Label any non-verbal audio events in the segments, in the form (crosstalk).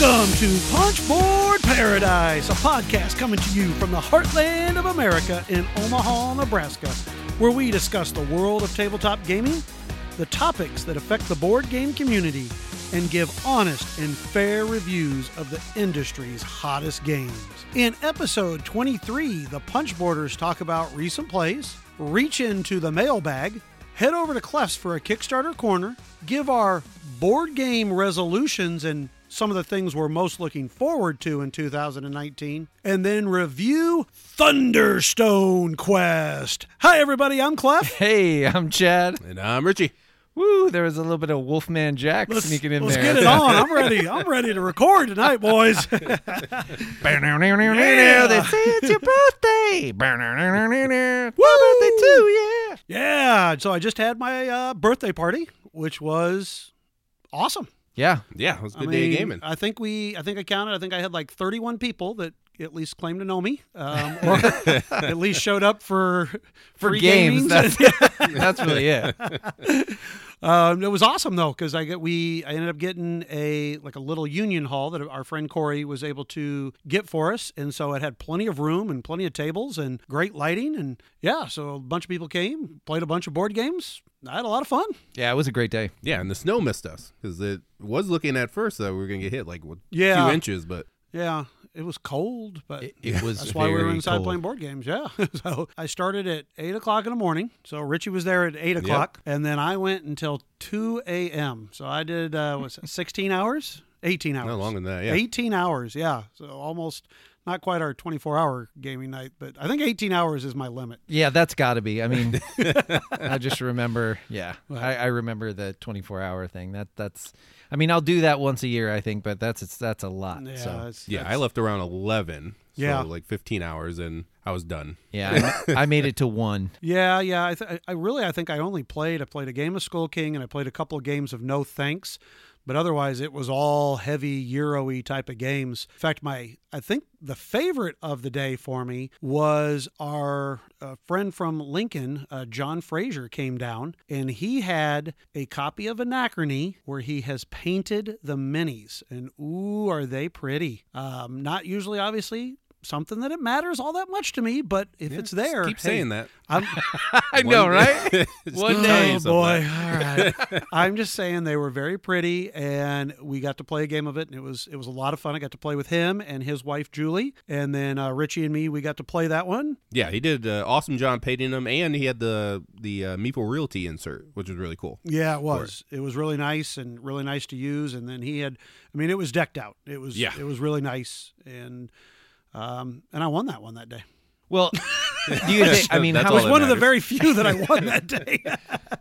Welcome to Punchboard Paradise, a podcast coming to you from the heartland of America in Omaha, Nebraska, where we discuss the world of tabletop gaming, the topics that affect the board game community, and give honest and fair reviews of the industry's hottest games. In episode 23, the Punchboarders talk about recent plays, reach into the mailbag, head over to Clefs for a Kickstarter corner, give our board game resolutions and some of the things we're most looking forward to in 2019, and then review Thunderstone Quest. Hi, everybody, I'm Clef. (laughs) Hey, I'm Chad. And I'm Richie. Woo, there was a little bit of Wolfman Jack Let's, sneaking in let's there. get it on. I'm ready. I'm ready to record tonight, boys. (laughs) They say it's your birthday. My birthday too, yeah. yeah, so I just had my uh, birthday party, which was awesome. Yeah. Yeah, it was a I good day mean, of gaming. I think we, I think I counted. I think I had like 31 people that at least claimed to know me, um, (laughs) or at least showed up for (laughs) For free games, that's, (laughs) that's really it. Um, it was awesome though because I get we I ended up getting a like a little union hall that our friend Corey was able to get for us, and so it had plenty of room and plenty of tables and great lighting, and yeah, so a bunch of people came, played a bunch of board games. I had a lot of fun. Yeah, it was a great day. yeah, and the snow missed us because it was looking at first that we were going to get hit like a Yeah. few inches, but Yeah, it was cold, but It, it was That's why we were inside cold. playing board games. Yeah. (laughs) so I started at eight o'clock in the morning. So Richie was there at eight o'clock, and then I went until two a.m. So I did uh, was sixteen hours, eighteen hours, no longer than that. Yeah, eighteen hours. Yeah. So almost not quite our twenty-four hour gaming night, but I think eighteen hours is my limit. Yeah, that's got to be. I mean, (laughs) I just remember. Yeah, I, I remember the 24 hour thing. That that's. I mean, I'll do that once a year, I think, but that's it's that's a lot. Yeah. so it's, yeah. I left around eleven. So Yeah. like fifteen hours, and I was done. yeah, I, I made it to one. (laughs) Yeah, yeah. I, th- I really, I think I only played. I played a game of Skull King, and I played a couple of games of No Thanks. But otherwise, it was all heavy Euro-y type of games. In fact, my I think the favorite of the day for me was our uh, friend from Lincoln, uh, John Fraser, came down, and he had a copy of Anachrony where he has painted the minis, and ooh, are they pretty? Um, not usually, obviously. Something that it matters all that much to me, but if it's there, Keep hey, saying that. I'm, (laughs) I know, One- right? (laughs) Just One day. Oh boy! All right. (laughs) I'm just saying they were very pretty, and we got to play a game of it, and it was it was a lot of fun. I got to play with him and his wife Julie, and then uh, Richie and me we got to play that one. Yeah, he did uh, awesome job painting them, and he had the the uh, Meeple Realty insert, which was really cool. Yeah, it was. It was really nice and really nice to use. And then he had, I mean, it was decked out. It was Yeah. it was really nice, and um, and I won that one that day. Well, do (laughs) you think? I mean, That's how I was one of the very few that I won that (laughs) day.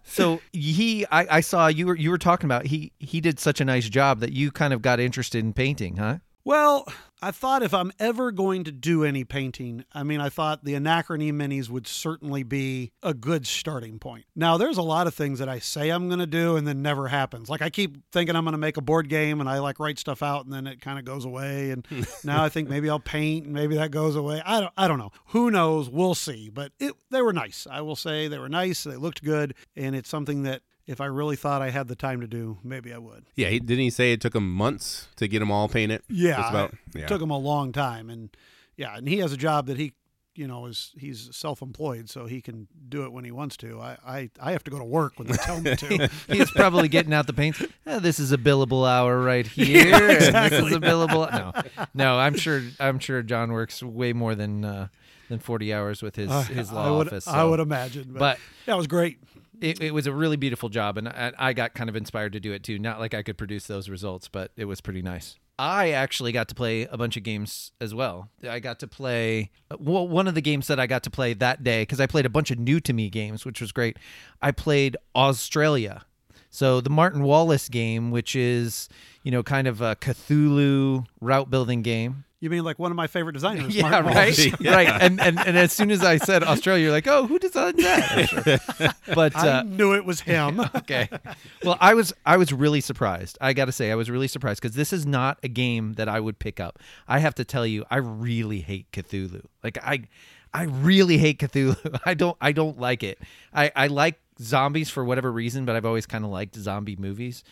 So he, I, I saw you were you were talking about he he did such a nice job that you kind of got interested in painting, huh? Well, I thought if I'm ever going to do any painting, I mean, I thought the Anachrony minis would certainly be a good starting point. Now, there's a lot of things that I say I'm going to do and then never happens. Like I keep thinking I'm going to make a board game and I like write stuff out and then it kind of goes away. And (laughs) now I think maybe I'll paint and maybe that goes away. I don't, I don't know. Who knows? We'll see. But it, they were nice. I will say they were nice. They looked good. And it's something that if I really thought I had the time to do, maybe I would. Yeah, he, didn't he say it took him months to get them all painted? Yeah, Just about. it took him a long time, and yeah, and he has a job that he, you know, is he's self-employed, so he can do it when he wants to. I I, I have to go to work when they tell me to. (laughs) (laughs) He's probably getting out the paints. "Eh, this is a billable hour right (laughs) here. and This is a billable. No, no. I'm sure. I'm sure John works way more than uh, than 40 hours with his his law I would office. I would imagine, but, But that was great. It, it was a really beautiful job, and I, I got kind of inspired to do it too. Not like I could produce those results, but it was pretty nice. I actually got to play a bunch of games as well. I got to play well, one of the games that I got to play that day because I played a bunch of new to me games, which was great. I played AuZtralia. So the Martin Wallace game, which is you know kind of a Cthulhu route building game. You mean like one of my favorite designers? (laughs) Yeah, Martin right, Wallace. (laughs) right. And, and and as soon as I said AuZtralia, you're like, oh, who designed that? (laughs) But I uh, knew it was him. okay. Well, I was I was really surprised. I got to say, I was really surprised because this is not a game that I would pick up. I have to tell you, I really hate Cthulhu. Like I, I really hate Cthulhu. I don't I don't like it. I I like zombies for whatever reason, but I've always kind of liked zombie movies.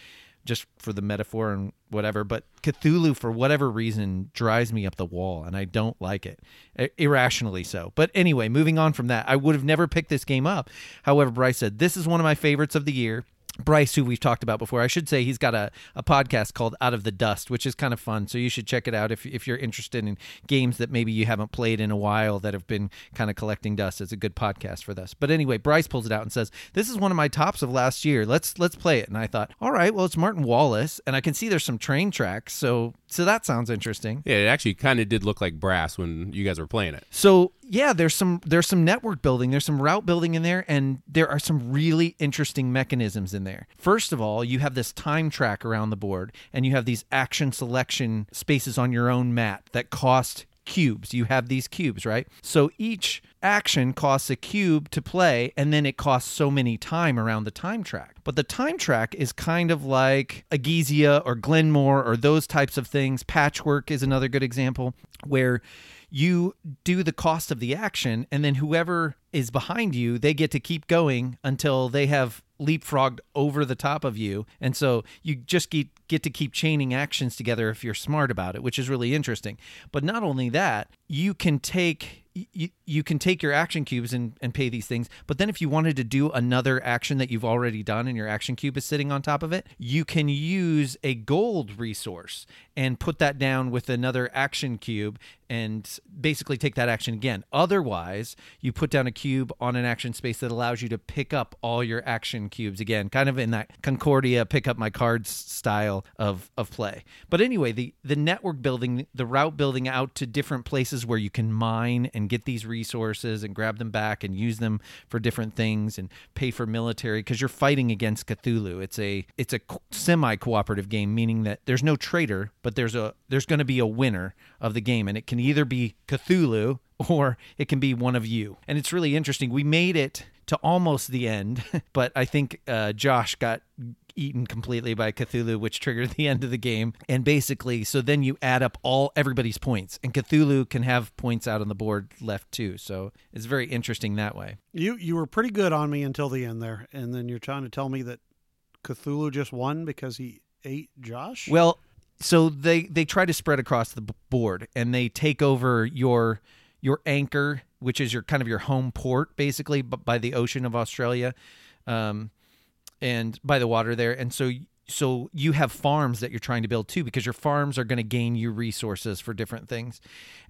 Just for the metaphor and whatever. But Cthulhu, for whatever reason, drives me up the wall, and I don't like it, irrationally so. But anyway, moving on from that, I would have never picked this game up. However, Bryce said this is one of my favorites of the year. Bryce, who we've talked about before, I should say he's got a, a podcast called Out of the Dust, which is kind of fun. So you should check it out if, if you're interested in games that maybe you haven't played in a while that have been kind of collecting dust. It's a good podcast for this. But anyway, Bryce pulls it out and says, This is one of my tops of last year. Let's let's play it. And I thought, all right, well it's Martin Wallace, and I can see there's some train tracks, so so that sounds interesting. Yeah, it actually kind of did look like brass when you guys were playing it. So yeah, there's some there's some network building, there's some route building in there, and there are some really interesting mechanisms in there. First of all, you have this time track around the board, and you have these action selection spaces on your own mat that cost cubes. You have these cubes, right? So each action costs a cube to play, and then it costs so many time around the time track. But the time track is kind of like Egizia or Glenmore or those types of things. Patchwork is another good example where you do the cost of the action, and then whoever is behind you, they get to keep going until they have leapfrogged over the top of you. And so you just get, get to keep chaining actions together if you're smart about it, which is really interesting. But not only that, you can take you, you can take your action cubes and, and pay these things but then if you wanted to do another action that you've already done and your action cube is sitting on top of it you can use a gold resource and put that down with another action cube and basically take that action again. Otherwise you put down a cube on an action space that allows you to pick up all your action cubes again kind of in that concordia pick up my cards style of, of play. But anyway the, the network building the route building out to different places where you can mine and get these resources and grab them back and use them for different things and pay for military because you're fighting against Cthulhu. It's a it's a semi cooperative game, meaning that there's no traitor, but there's a there's going to be a winner of the game, and it can either be Cthulhu or it can be one of you. And it's really interesting. We made it to almost the end, (laughs) but I think uh, Josh got eaten completely by Cthulhu, which triggered the end of the game. And basically, so then you add up all everybody's points, and Cthulhu can have points out on the board left too. So it's very interesting that way. You you were pretty good on me until the end there, and then you're trying to tell me that Cthulhu just won because he ate Josh. Well, so they they try to spread across the board, and they take over your your anchor, which is your kind of your home port, basically, but by the ocean of Australia. Um, and by the water there and so so you have farms that you're trying to build too because your farms are going to gain you resources for different things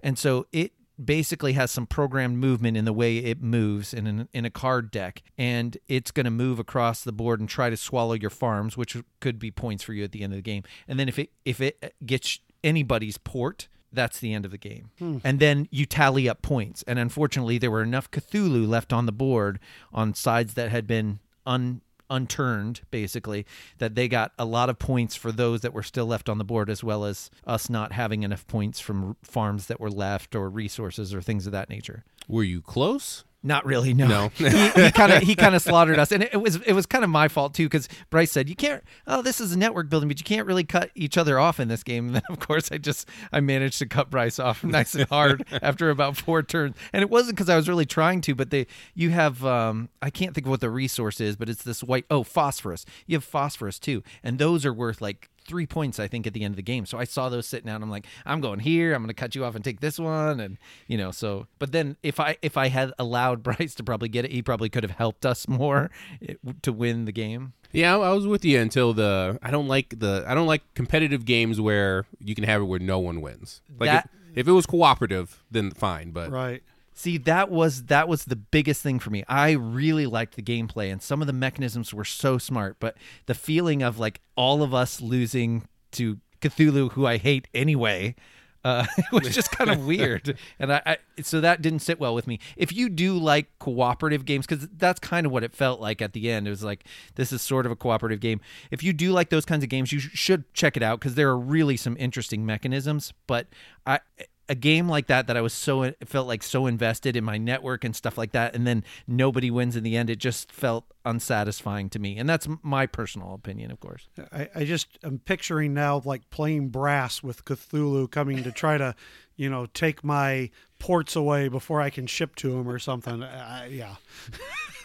and so it basically has some programmed movement in the way it moves in an, in a card deck and it's going to move across the board and try to swallow your farms which could be points for you at the end of the game and then if it if it gets anybody's port that's the end of the game. Hmm. And then you tally up points. And unfortunately, there were enough Cthulhu left on the board on sides that had been un unturned basically that they got a lot of points for those that were still left on the board as well as us not having enough points from farms that were left or resources or things of that nature Were you close? Not really no. No. (laughs) he kind of he kind of slaughtered us. And it, it was it was kind of my fault too because bryce said you can't oh this is a network building but you can't really cut each other off in this game. And then of course i just i managed to cut bryce off (laughs) nice and hard (laughs) after about four turns. And it wasn't because i was really trying to but they you have um i can't think of what the resource is but it's this white oh phosphorus. You have phosphorus too. And those are worth like three points, I think, at the end of the game. So I saw those sitting out. I'm like, I'm going here. I'm going to cut you off and take this one, and you know. So, but then if I if I had allowed (laughs) Bryce to probably get it, he probably could have helped us more eh, to win the game. Yeah, I I was with you until the. I don't like the. I don't like competitive games where you can have it where no one wins. Like That- if, if it was cooperative, then fine. But right. See, that was that was the biggest thing for me. I really liked the gameplay and some of the mechanisms were so smart, but the feeling of like all of us losing to Cthulhu, who I hate anyway, uh, (laughs) it was just kind of weird. And I, I so that didn't sit well with me. If you do like cooperative games, because that's kind of what it felt like at the end. It was like this is sort of a cooperative game. If you do like those kinds of games, you sh- should check it out because there are really some interesting mechanisms. But I a game like that that I was so felt like so invested in my network and stuff like that, and then nobody wins in the end. It just felt unsatisfying to me, and that's my personal opinion, of course. I, I just am picturing now like playing brass with Cthulhu coming to try to you know, take my ports away before I can ship to them or something. Uh, yeah. (laughs)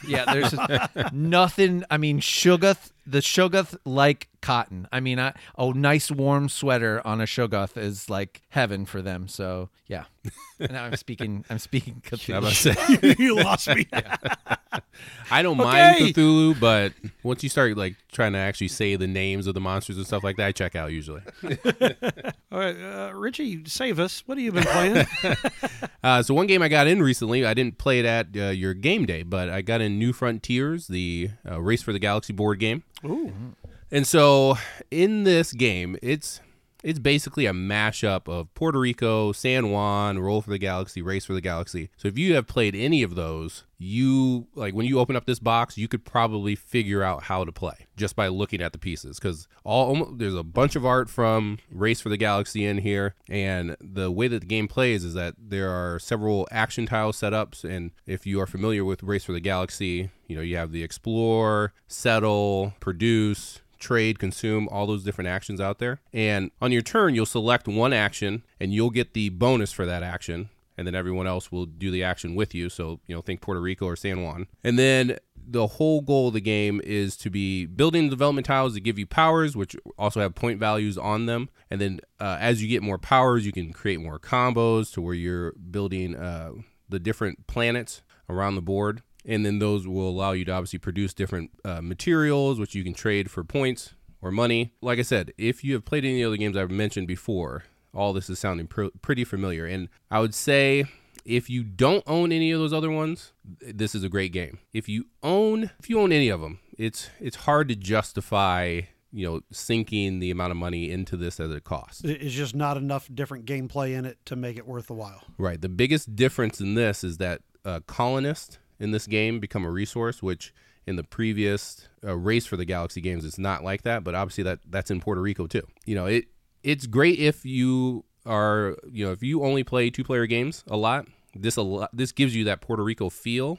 Yeah, there's nothing. I mean, Shoggoth, the Shoggoth like cotton. I mean, I, oh, nice warm sweater on a Shoggoth is like heaven for them. So yeah. (laughs) now I'm speaking. I'm speaking Cthulhu. was about (laughs) say, you lost me. I don't mind Cthulhu, but once you start like trying to actually say the names of the monsters and stuff like that, I check out usually. (laughs) All right, uh, Richie, save us. What have you been playing? Uh, so one game I got in recently, I didn't play it at uh, your game day, but I got in New Frontiers, the uh, Race for the Galaxy board game. Ooh. And so in this game, it's it's basically a mashup of Puerto Rico, San Juan, Roll for the Galaxy, Race for the Galaxy. So if you have played any of those, you like when you open up this box, you could probably figure out how to play just by looking at the pieces because all there's a bunch of art from Race for the Galaxy in here, and the way that the game plays is that there are several action tile setups, and if you are familiar with Race for the Galaxy, you know you have the explore, settle, produce, trade, consume, all those different actions out there. And on your turn, you'll select one action and you'll get the bonus for that action. And then everyone else will do the action with you. So, you know, think Puerto Rico or San Juan. And then the whole goal of the game is to be building development tiles that give you powers, which also have point values on them. And then uh, as you get more powers, you can create more combos to where you're building uh, the different planets around the board and then those will allow you to obviously produce different uh, materials which you can trade for points or money like i said if you have played any of the games i've mentioned before all this is sounding pr- pretty familiar and i would say if you don't own any of those other ones this is a great game if you own if you own any of them it's it's hard to justify you know sinking the amount of money into this as it costs It's just not enough different gameplay in it to make it worth the while. Right. The biggest difference in this is that uh, colonists in this game become a resource, which in the previous uh, race for the Galaxy games, it's not like that. But obviously, that that's in Puerto Rico too. You know, it it's great if you are you know if you only play two player games a lot. This a lot, this gives you that Puerto Rico feel,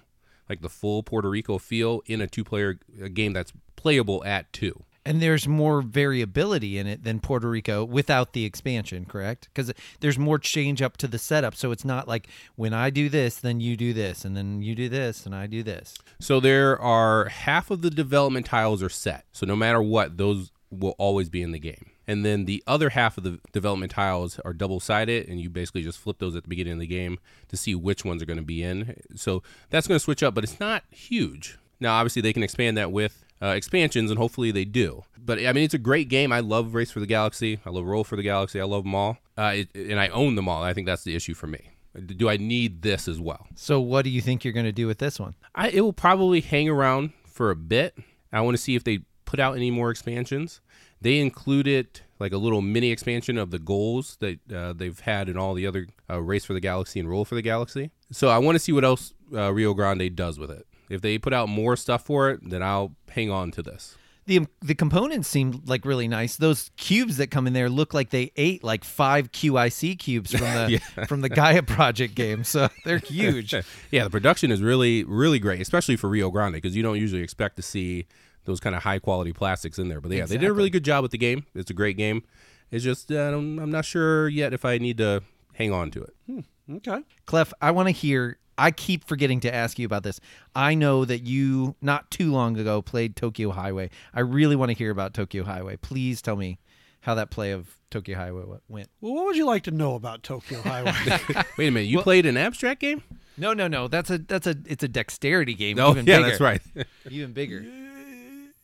like the full Puerto Rico feel in a two player game that's playable at two. And there's more variability in it than Puerto Rico without the expansion, correct? Because there's more change up to the setup. So it's not like when I do this, then you do this, and then you do this, and I do this. So there are half of the development tiles are set. So no matter what, those will always be in the game. And then the other half of the development tiles are double sided, and you basically just flip those at the beginning of the game to see which ones are going to be in. So that's going to switch up, but it's not huge. Now, obviously, they can expand that with uh, expansions, and hopefully they do. But I mean, it's a great game. I love Race for the Galaxy. I love Roll for the Galaxy. I love them all, uh, it, and I own them all. I think that's the issue for me. Do I need this as well? So what do you think you're going to do with this one? I, it will probably hang around for a bit. I want to see if they put out any more expansions. They included like a little mini expansion of the goals that uh, they've had in all the other uh, Race for the Galaxy and Roll for the Galaxy. So I want to see what else uh, Rio Grande does with it. If they put out more stuff for it, then I'll hang on to this. The the components seem like really nice. Those cubes that come in there look like they ate like five QIC cubes from the (laughs) (laughs) from the Gaia Project game. So (laughs) they're huge. Yeah, the production is really, really great, especially for Rio Grande, because you don't usually expect to see those kind of high quality plastics in there. But yeah, they did a really good job with the game. It's a great game. It's just uh, I'm, I'm not sure yet if I need to hang on to it. Okay. Clef, I want to hear. I keep forgetting to ask you about this. I know that you not too long ago played Tokyo Highway. I really want to hear about Tokyo Highway. Please tell me how that play of Tokyo Highway went. Well, what would you like to know about Tokyo Highway? (laughs) Wait a minute, you played an abstract game? No, no, no. That's a that's a it's a dexterity game. Oh, even yeah, bigger. that's right. (laughs) Even bigger.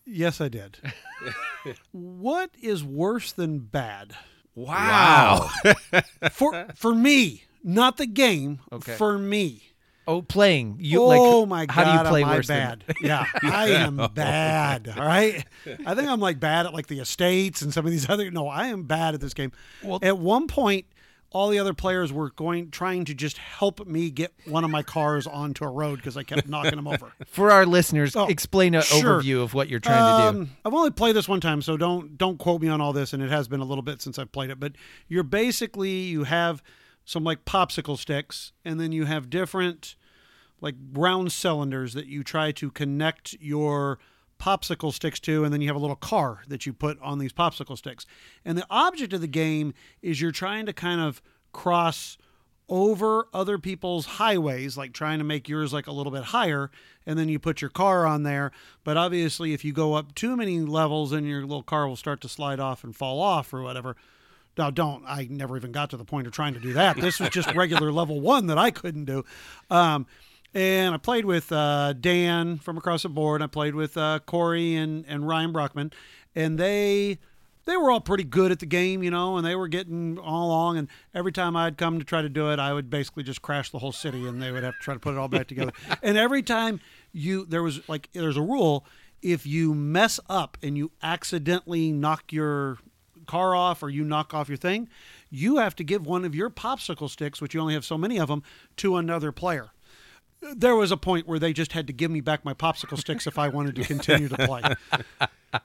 yes, I did. (laughs) what is worse than bad Wow. for for me? Not the game. Okay. For me. Oh, playing. You oh like? my god! How do you play am I worse bad? than? (laughs) yeah, I am (laughs) bad. All right, I think I'm like bad at like the estates and some of these other. No, I am bad at this game. Well- at one point, all the other players were going trying to just help me get one of my cars onto a road because I kept knocking them over. (laughs) For our listeners, Oh, explain an sure. overview of what you're trying to do. Um, I've only played this one time, so don't don't quote me on all this. And it has been a little bit since I've played it. But you're basically you have some like popsicle sticks, and then you have different like round cylinders that you try to connect your popsicle sticks to, and then you have a little car that you put on these popsicle sticks. And the object of the game is you're trying to kind of cross over other people's highways, like trying to make yours like a little bit higher, and then you put your car on there. But obviously, if you go up too many levels, then your little car will start to slide off and fall off or whatever. Now, don't. I never even got to the point of trying to do that. This was just regular (laughs) level one that I couldn't do. Um, and I played with uh, Dan from across the board. I played with uh, Corey and, and Ryan Brockman, and they they were all pretty good at the game, you know, and they were getting all along. And every time I'd come to try to do it, I would basically just crash the whole city, and they would have to try to put it all back together. (laughs) and every time you there was like there's a rule: if you mess up and you accidentally knock your car off or you knock off your thing, you have to give one of your popsicle sticks, which you only have so many of them, to another player there was a point where they just had to give me back my popsicle sticks if I wanted to continue to play.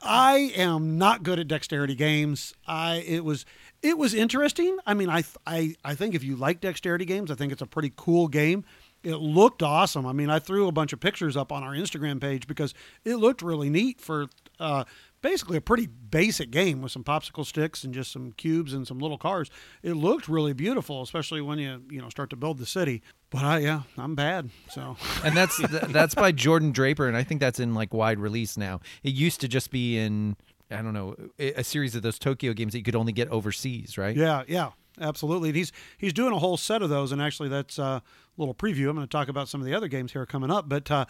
I am not good at dexterity games. I it was it was interesting. I mean, I I I think if you like dexterity games, I think it's a pretty cool game. It looked awesome. I mean, I threw a bunch of pictures up on our Instagram page because it looked really neat for uh, basically a pretty basic game with some popsicle sticks and just some cubes and some little cars. It looked really beautiful, especially when you you know start to build the city. But I yeah, I'm bad. So and that's that's by Jordan Draper, and I think that's in like wide release now. It used to just be in I don't know a series of those Tokyo games that you could only get overseas, right? Yeah, yeah, absolutely. And he's he's doing a whole set of those, and actually that's a little preview. I'm going to talk about some of the other games here coming up, but uh,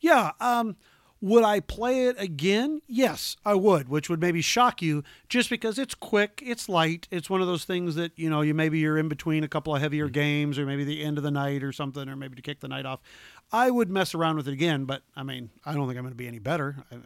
yeah. Um, would I play it again? Yes, I would, which would maybe shock you just because it's quick, it's light. It's one of those things that, you know, you maybe you're in between a couple of heavier hmm. games or maybe the end of the night or something, or maybe to kick the night off. I would mess around with it again, but I mean, I don't think I'm going to be any better. I,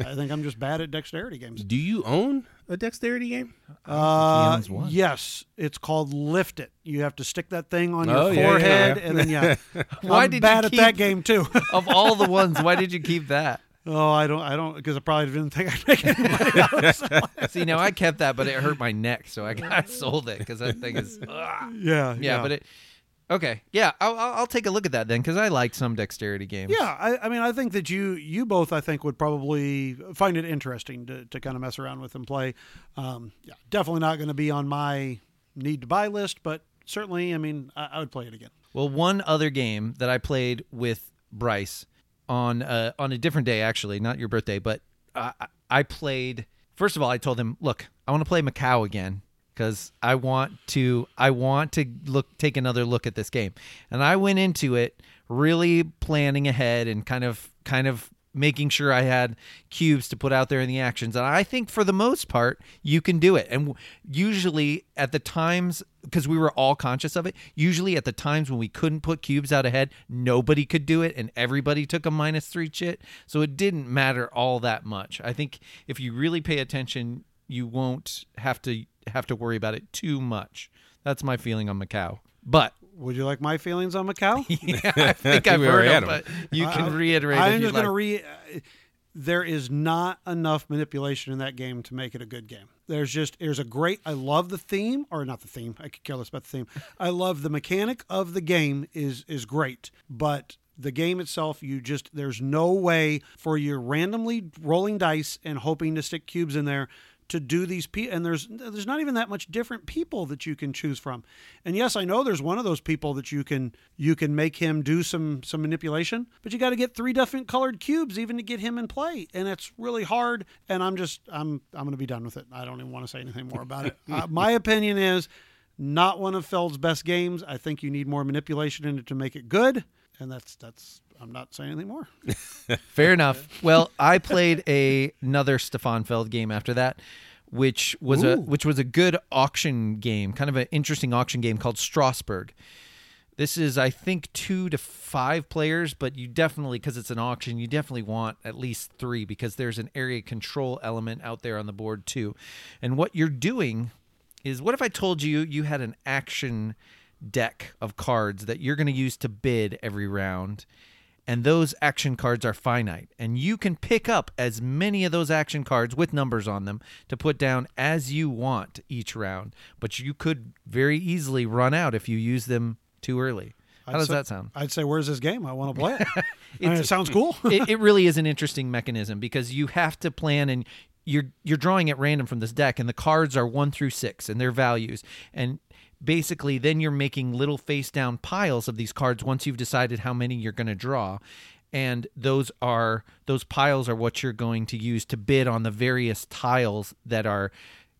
I, think I'm just bad at dexterity games. Do you own a dexterity game? Uh, yes, it's called Lift It. You have to stick that thing on your oh, forehead, yeah, yeah. and then yeah. (laughs) why I'm did bad you keep, at that game too? (laughs) of all the ones, why did you keep that? Oh, I don't, I don't, because I probably didn't think I'd make any money out of it. (laughs) See, now I kept that, but it hurt my neck, so I, I sold it because that thing is. yeah, yeah, yeah, but it Okay, yeah, I'll, I'll take a look at that then because I like some dexterity games. Yeah, I, I, mean, I think that you you both I think would probably find it interesting to, to kind of mess around with and play. Um, yeah, definitely not going to be on my need to buy list, but certainly, I mean, I, I, would play it again. Well, one other game that I played with Bryce on uh, on a different day, actually, not your birthday, but I, I played. First of all, I told him, "Look, I want to play Macau again." Because I want to I want to look take another look at this game. And I went into it really planning ahead and kind of kind of making sure I had cubes to put out there in the actions. And I think for the most part, you can do it. And usually at the times, because we were all conscious of it, usually at the times when we couldn't put cubes out ahead, nobody could do it and everybody took a minus three chit. So it didn't matter all that much. I think if you really pay attention, you won't have to have to worry about it too much. That's my feeling on Macau. But would you like my feelings on Macau? (laughs) yeah, I think I've (laughs) heard them, but you can reiterate. I'm just going to re. Uh, there is not enough manipulation in that game to make it a good game. There's just there's a great. I love the theme, or not the theme. I could care less about the theme. I love the mechanic of the game is is great, but the game itself, you just there's no way for you randomly rolling dice and hoping to stick cubes in there to do these people and there's there's not even that much different people that you can choose from. And yes i know there's one of those people that you can you can make him do some some manipulation but you got to get three different colored cubes even to get him in play and it's really hard and i'm just i'm i'm going to be done with it. I don't even want to say anything more about it. (laughs) Uh, my opinion is not one of feld's best games. I think you need more manipulation in it to make it good and that's that's I'm not saying anything more. (laughs) Fair enough. Well, I played a, another Stefan Feld game after that, which was Ooh. a which was a good auction game, kind of an interesting auction game called Strasbourg. This is, I think, two to five players, but you definitely, because it's an auction, you definitely want at least three because there's an area control element out there on the board too. And what you're doing is, what if I told you you had an action deck of cards that you're going to use to bid every round? and those action cards are finite. And you can pick up as many of those action cards with numbers on them to put down as you want each round. But you could very easily run out if you use them too early. How I'd does say, that sound? I'd say, where's this game? I want to play it. (laughs) I mean, it sounds cool. (laughs) it, it really is an (laughs) interesting mechanism because you have to plan and you're you're drawing at random from this deck, and the cards are one through six and their values. And basically then you're making little face down piles of these cards once you've decided how many you're going to draw and those are those piles are what you're going to use to bid on the various tiles that are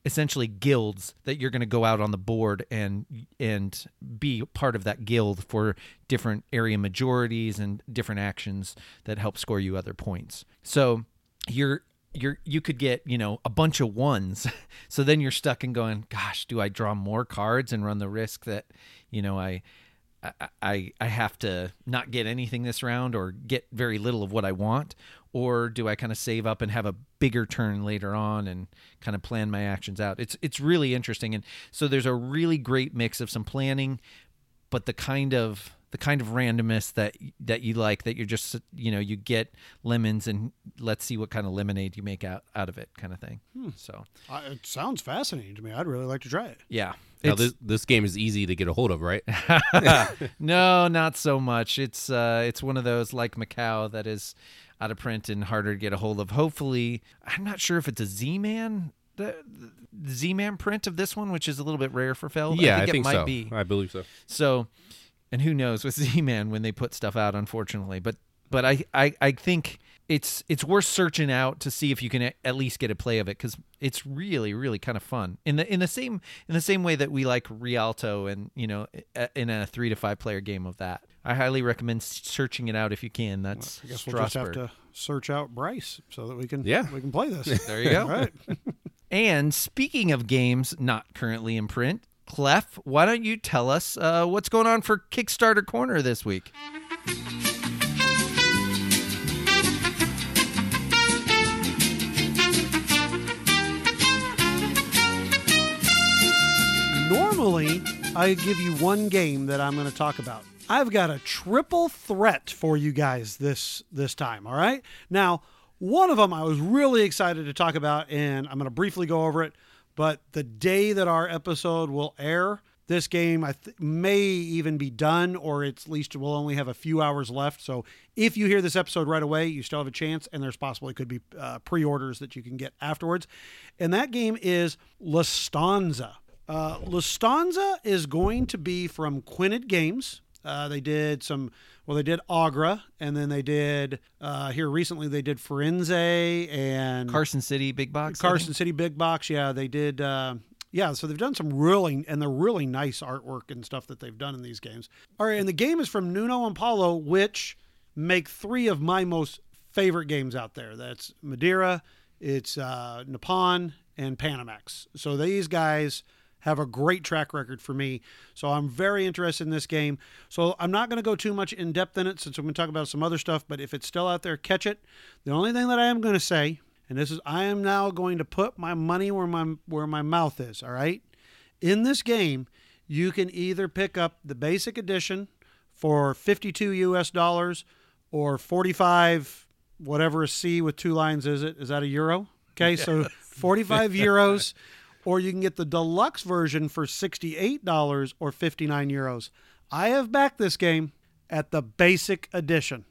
essentially guilds that you're going to go out on the board and and be part of that guild for different area majorities and different actions that help score you other points. So you're you're you could get you know a bunch of ones (laughs) so then you're stuck in going gosh do i draw more cards and run the risk that you know i I, I have to not get anything this round or get very little of what I want? Or do I kind of save up and have a bigger turn later on and kind of plan my actions out? It's it's really interesting. And so there's a really great mix of some planning, but the kind of the kind of randomness that that you like that you're just you know you get lemons and let's see what kind of lemonade you make out out of it kind of thing hmm. so uh, it sounds fascinating to me i'd really like to try it yeah now this this game is easy to get a hold of, right? (laughs) (laughs) no, not so much. It's uh, it's one of those like Macau that is out of print and harder to get a hold of. Hopefully, I'm not sure if it's a Z-Man the, the Z-Man print of this one, which is a little bit rare for Feld. Yeah, I think, I think it might so. be. I believe so. So, and who knows with (laughs) Z-Man when they put stuff out, unfortunately. But but I I, I think it's it's worth searching out to see if you can at least get a play of it because it's really really kind of fun in the in the same in the same way that we like Rialto and you know in a three to five player game of that. I highly recommend searching it out if you can. That's well, I guess we'll just have to search out Bryce so that we can yeah we can play this. (laughs) there you go. right. (laughs) and speaking of games not currently in print, Clef, why don't you tell us uh, what's going on for Kickstarter Corner this week? normally I give you one game that I'm going to talk about. I've got a triple threat for you guys this this time, all right? Now, one of them I was really excited to talk about and I'm going to briefly go over it, but the day that our episode will air, this game I th- may even be done or at least we'll only have a few hours left. So if you hear this episode right away, you still have a chance and there's possibly could be uh, pre-orders that you can get afterwards. And that game is La Stanza. Uh, La Stanza is going to be from Quined Games. Uh, they did some, well, they did Agra, and then they did uh, here recently. They did Firenze and Carson City Big Box. Carson City Big Box. Yeah, they did. Uh, yeah, so they've done some really and they're really nice artwork and stuff that they've done in these games. All right, and the game is from Nuno and Paulo, which make three of my most favorite games out there. That's Madeira, it's uh, Nippon, and Panamax. So these guys have a great track record for me. So I'm very interested in this game. So I'm not going to go too much in depth in it since I'm going to talk about some other stuff, but if it's still out there, catch it. The only thing that I am going to say, and this is I am now going to put my money where my where my mouth is, all right? In this game, you can either pick up the basic edition for 52 US dollars or 45 whatever a C with two lines is it? Is that a euro? Okay, (laughs) yes. so 45 euros or you can get the deluxe version for $68 or 59 euros. I have backed this game at the basic edition.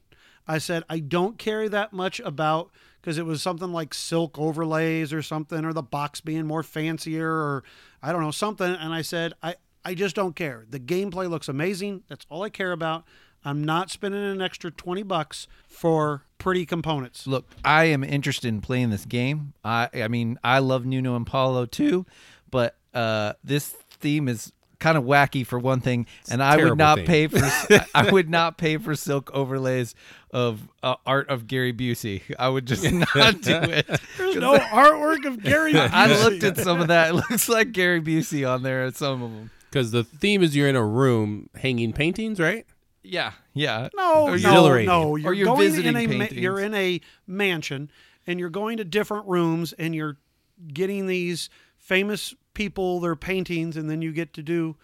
I said I don't carry that much about because it was something like silk overlays or something, or the box being more fancier, or I don't know, something. And I said, I, I just don't care. The gameplay looks amazing. That's all I care about. I'm not spending an extra 20 bucks for pretty components. Look, I am interested in playing this game. I I mean, I love Nuno and Paulo too, but uh, this theme is kind of wacky for one thing, and I would not theme. pay for (laughs) I would not pay for silk overlays of uh, art of Gary Busey. I would just (laughs) not do it. There's no artwork of Gary. (laughs) Busey. I looked at some of that. It looks like Gary Busey on there at some of them. Because the theme is you're in a room hanging paintings, right? Yeah, yeah. No, or no, no. You're, you're going visiting in a ma- you're in a mansion and you're going to different rooms and you're getting these famous people their paintings and then you get to do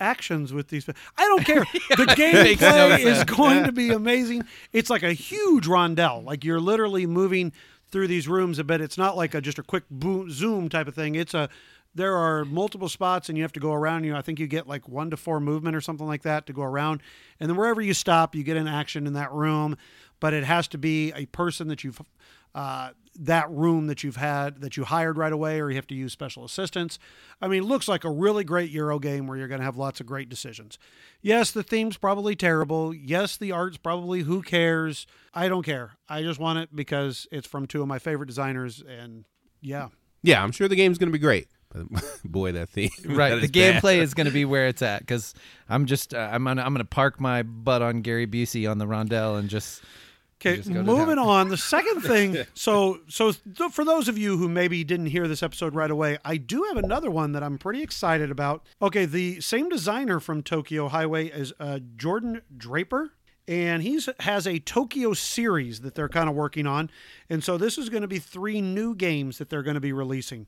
actions with these. I don't care. (laughs) The (laughs) gameplay is (laughs) going to be amazing. It's like a huge rondel. Like you're literally moving through these rooms a bit. It's not like a just a quick boom, zoom type of thing. It's a there are multiple spots and you have to go around. You know, I think you get like one to four movement or something like that to go around. And then wherever you stop, you get an action in that room. But it has to be a person that you've uh, that room that you've had that you hired right away, or you have to use special assistants. I mean, it looks like a really great Euro game where you're going to have lots of great decisions. Yes, the theme's probably terrible. Yes, the art's probably who cares. I don't care. I just want it because it's from two of my favorite designers, and yeah. Yeah, I'm sure the game's going to be great. But (laughs) boy, that theme. (laughs) Right, that the gameplay is going to be where it's at because I'm just uh, I'm gonna I'm gonna park my butt on Gary Busey on the rondelle and just Okay, just to moving on. The second (laughs) thing, so so th- for those of you who maybe didn't hear this episode right away, I do have another one that I'm pretty excited about. Okay, the same designer from Tokyo Highway is uh, Jordan Draper. And he's has a Tokyo series that they're kind of working on, and so this is going to be three new games that they're going to be releasing.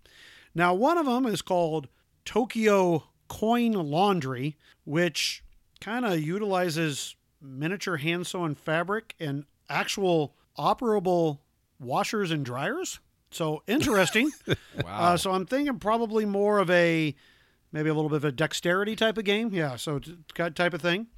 Now, one of them is called Tokyo Coin Laundry, which kind of utilizes miniature hand sewn fabric and actual operable washers and dryers. So interesting. (laughs) uh, so I'm thinking probably more of a maybe a little bit of a dexterity type of game. Yeah, so t- type of thing.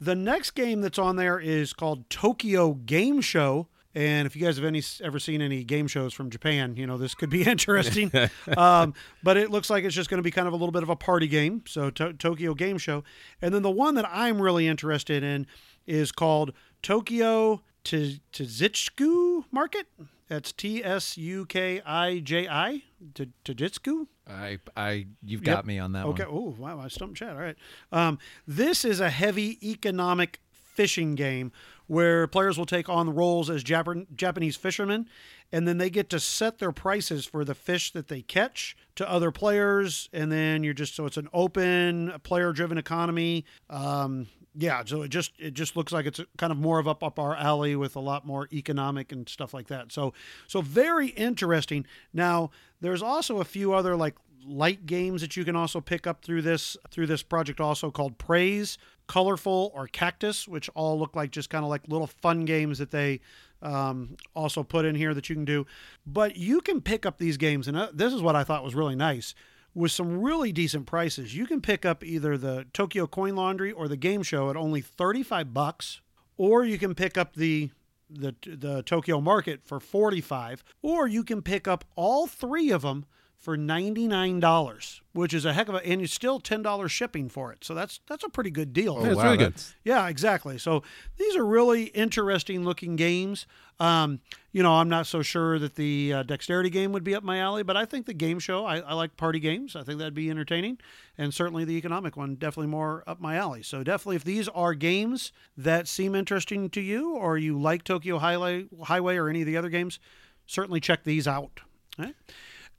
The next game that's on there is called Tokyo Game Show. And if you guys have any ever seen any game shows from Japan, you know this could be (laughs) interesting. (laughs) um, but it looks like it's just going to be kind of a little bit of a party game. So to- Tokyo Game Show, and then the one that I'm really interested in is called Tokyo T- Market. That's T S U K I J I T- Tizitsku. I I you've Yep. got me on that Okay. one. Oh, wow. I stumped Chad. All right. Um, this is a heavy economic fishing game where players will take on roles as Jap- Japanese fishermen, and then they get to set their prices for the fish that they catch to other players. And then you're just so it's an open, player-driven economy. Um, yeah, so it just it just looks like it's kind of more of up up our alley with a lot more economic and stuff like that. So so very interesting. Now there's also a few other like light games that you can also pick up through this through this project also called Praise, Colorful, or Cactus, which all look like just kind of like little fun games that they um, also put in here that you can do. But you can pick up these games, and uh, this is what I thought was really nice. With some really decent prices, you can pick up either the Tokyo Coin Laundry or the Game Show at only thirty-five bucks, or you can pick up the the the Tokyo Market for 45 or you can pick up all three of them for $99 which is a heck of a and it's still $10 shipping for it so that's that's a pretty good deal That's wow, really good. yeah, exactly. So these are really interesting looking games. Um, you know, I'm not so sure that the uh, dexterity game would be up my alley, but I think the game show, I, I like party games. I think that'd be entertaining. And certainly the economic one, definitely more up my alley. So definitely, if these are games that seem interesting to you or you like Tokyo Highway, Highway or any of the other games, certainly check these out. All right?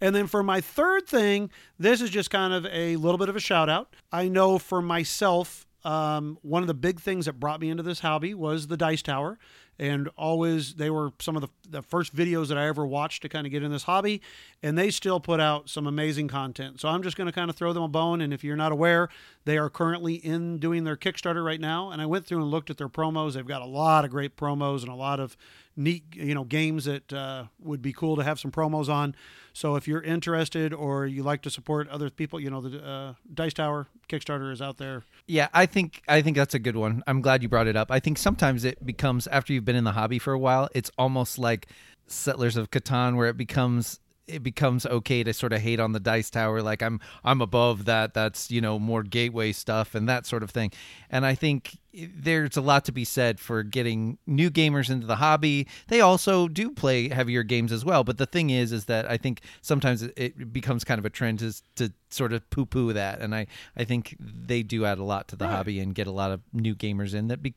And then for my third thing, this is just kind of a little bit of a shout out. I know for myself, um, one of the big things that brought me into this hobby was the Dice Tower. And always, they were some of the, the first videos that I ever watched to kind of get in this hobby. And they still put out some amazing content. So I'm just going to kind of throw them a bone. And if you're not aware, they are currently in doing their Kickstarter right now. And I went through and looked at their promos. They've got a lot of great promos and a lot of neat, you know, games that uh, would be cool to have some promos on. So if you're interested or you like to support other people, you know, the uh, Dice Tower Kickstarter is out there. Yeah, I think I think that's a good one. I'm glad you brought it up. I think sometimes it becomes after you've been in the hobby for a while, it's almost like Settlers of Catan where it becomes it becomes okay to sort of hate on the dice tower like I'm I'm above that that's you know more gateway stuff and that sort of thing. And I think there's a lot to be said for getting new gamers into the hobby. They also do play heavier games as well, but the thing is is that I think sometimes it- becomes kind of a trend to to sort of poo-poo that and I I think they do add a lot to the Right. hobby and get a lot of new gamers in that be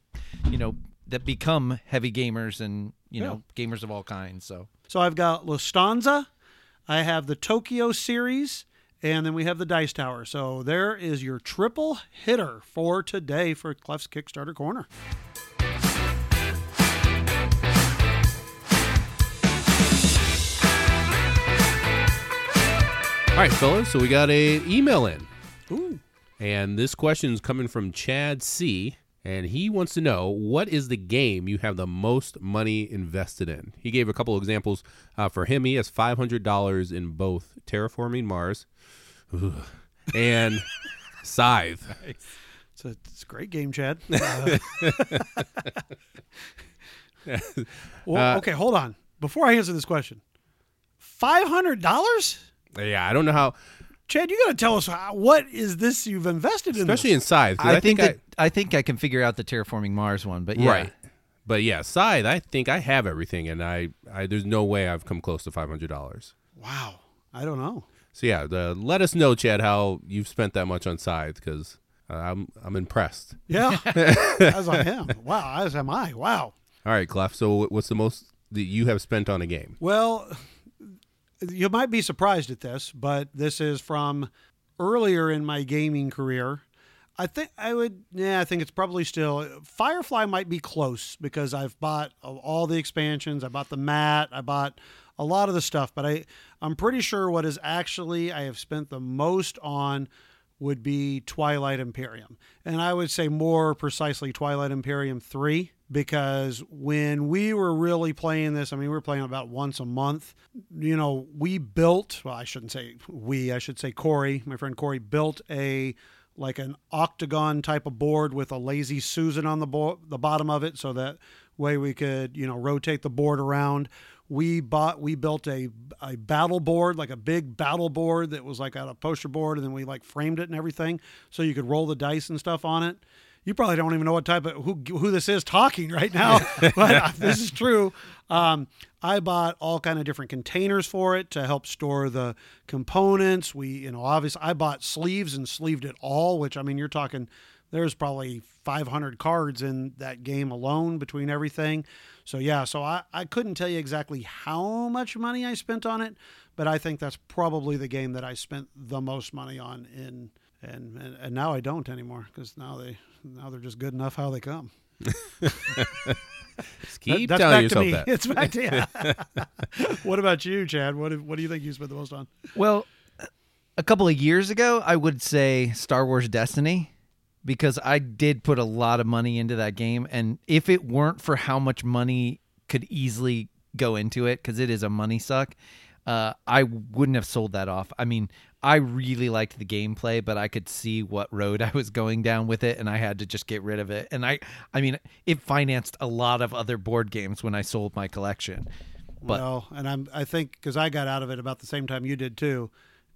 you know that become heavy gamers and you know gamers of all kinds. So So I've got La Stanza, I have the Tokyo series, and then we have the Dice Tower. So there is your triple hitter for today for Clef's Kickstarter Corner. All right, fellas. So we got a email in, Ooh. and this question is coming from Chad C. And he wants to know what is the game you have the most money invested in. He gave a couple examples. Uh, for him, he has five hundred dollars in both Terraforming Mars and (laughs) Scythe. It's a, it's a great game, Chad. (laughs) Uh, well, okay, hold on. before I answer this question, five hundred dollars. Yeah, I don't know how, Chad, you got to tell us how, what is this you've invested in? especially this? in Scythe. I, I, think, I, that I think I can figure out the terraforming Mars one, but yeah. right. But yeah, Scythe. I think I have everything, and I, I there's no way I've come close to five hundred dollars. wow. I don't know. So yeah, the, let us know, Chad, how you've spent that much on Scythe because uh, I'm I'm impressed. Yeah, (laughs) as I am. Wow, as am I. Wow. All right, Clef. So what's the most that you have spent on a game? Well, you might be surprised at this, but this is from earlier in my gaming career. I think I would, yeah, I think it's probably still Firefly might be close because I've bought all the expansions. I bought the mat. I bought a lot of the stuff, but I, I'm pretty sure what is actually I have spent the most on would be Twilight Imperium. And I would say more precisely Twilight Imperium 3 because when we were really playing this, I mean, we were playing about once a month. You know, we built, well, I shouldn't say we, I should say Corey, my friend Corey, built a like an octagon type of board with a lazy Susan on the bo- the bottom of it so that way we could, you know, rotate the board around. We bought we built a a battle board, like a big battle board that was like on a poster board and then we like framed it and everything so you could roll the dice and stuff on it. You probably don't even know what type of who who this is talking right now, (laughs) (laughs) but this is true. Um, I bought all kind of different containers for it to help store the components. We, you know, obviously I bought sleeves and sleeved it all, which I mean, you're talking there's probably 500 cards in that game alone between everything. So yeah, so I, I couldn't tell you exactly how much money I spent on it, but I think that's probably the game that I spent the most money on in and and, and now I don't anymore because now they now they're just good enough how they come. (laughs) Just keep That- telling yourself that. It's back to you. (laughs) (laughs) what about you, Chad? What what do you think you spent the most on? Well, a couple of years ago, I would say Star Wars Destiny because I did put a lot of money into that game. And if it weren't for how much money could easily go into it, because it is a money suck, uh, I wouldn't have sold that off. I mean, I really liked the gameplay, but I could see what road (laughs) I was going down with it, and I had to just get rid of it. And I, I mean, it financed a lot of other board games when I sold my collection. But well, and I'm I think because I got out of it about the same time you did too,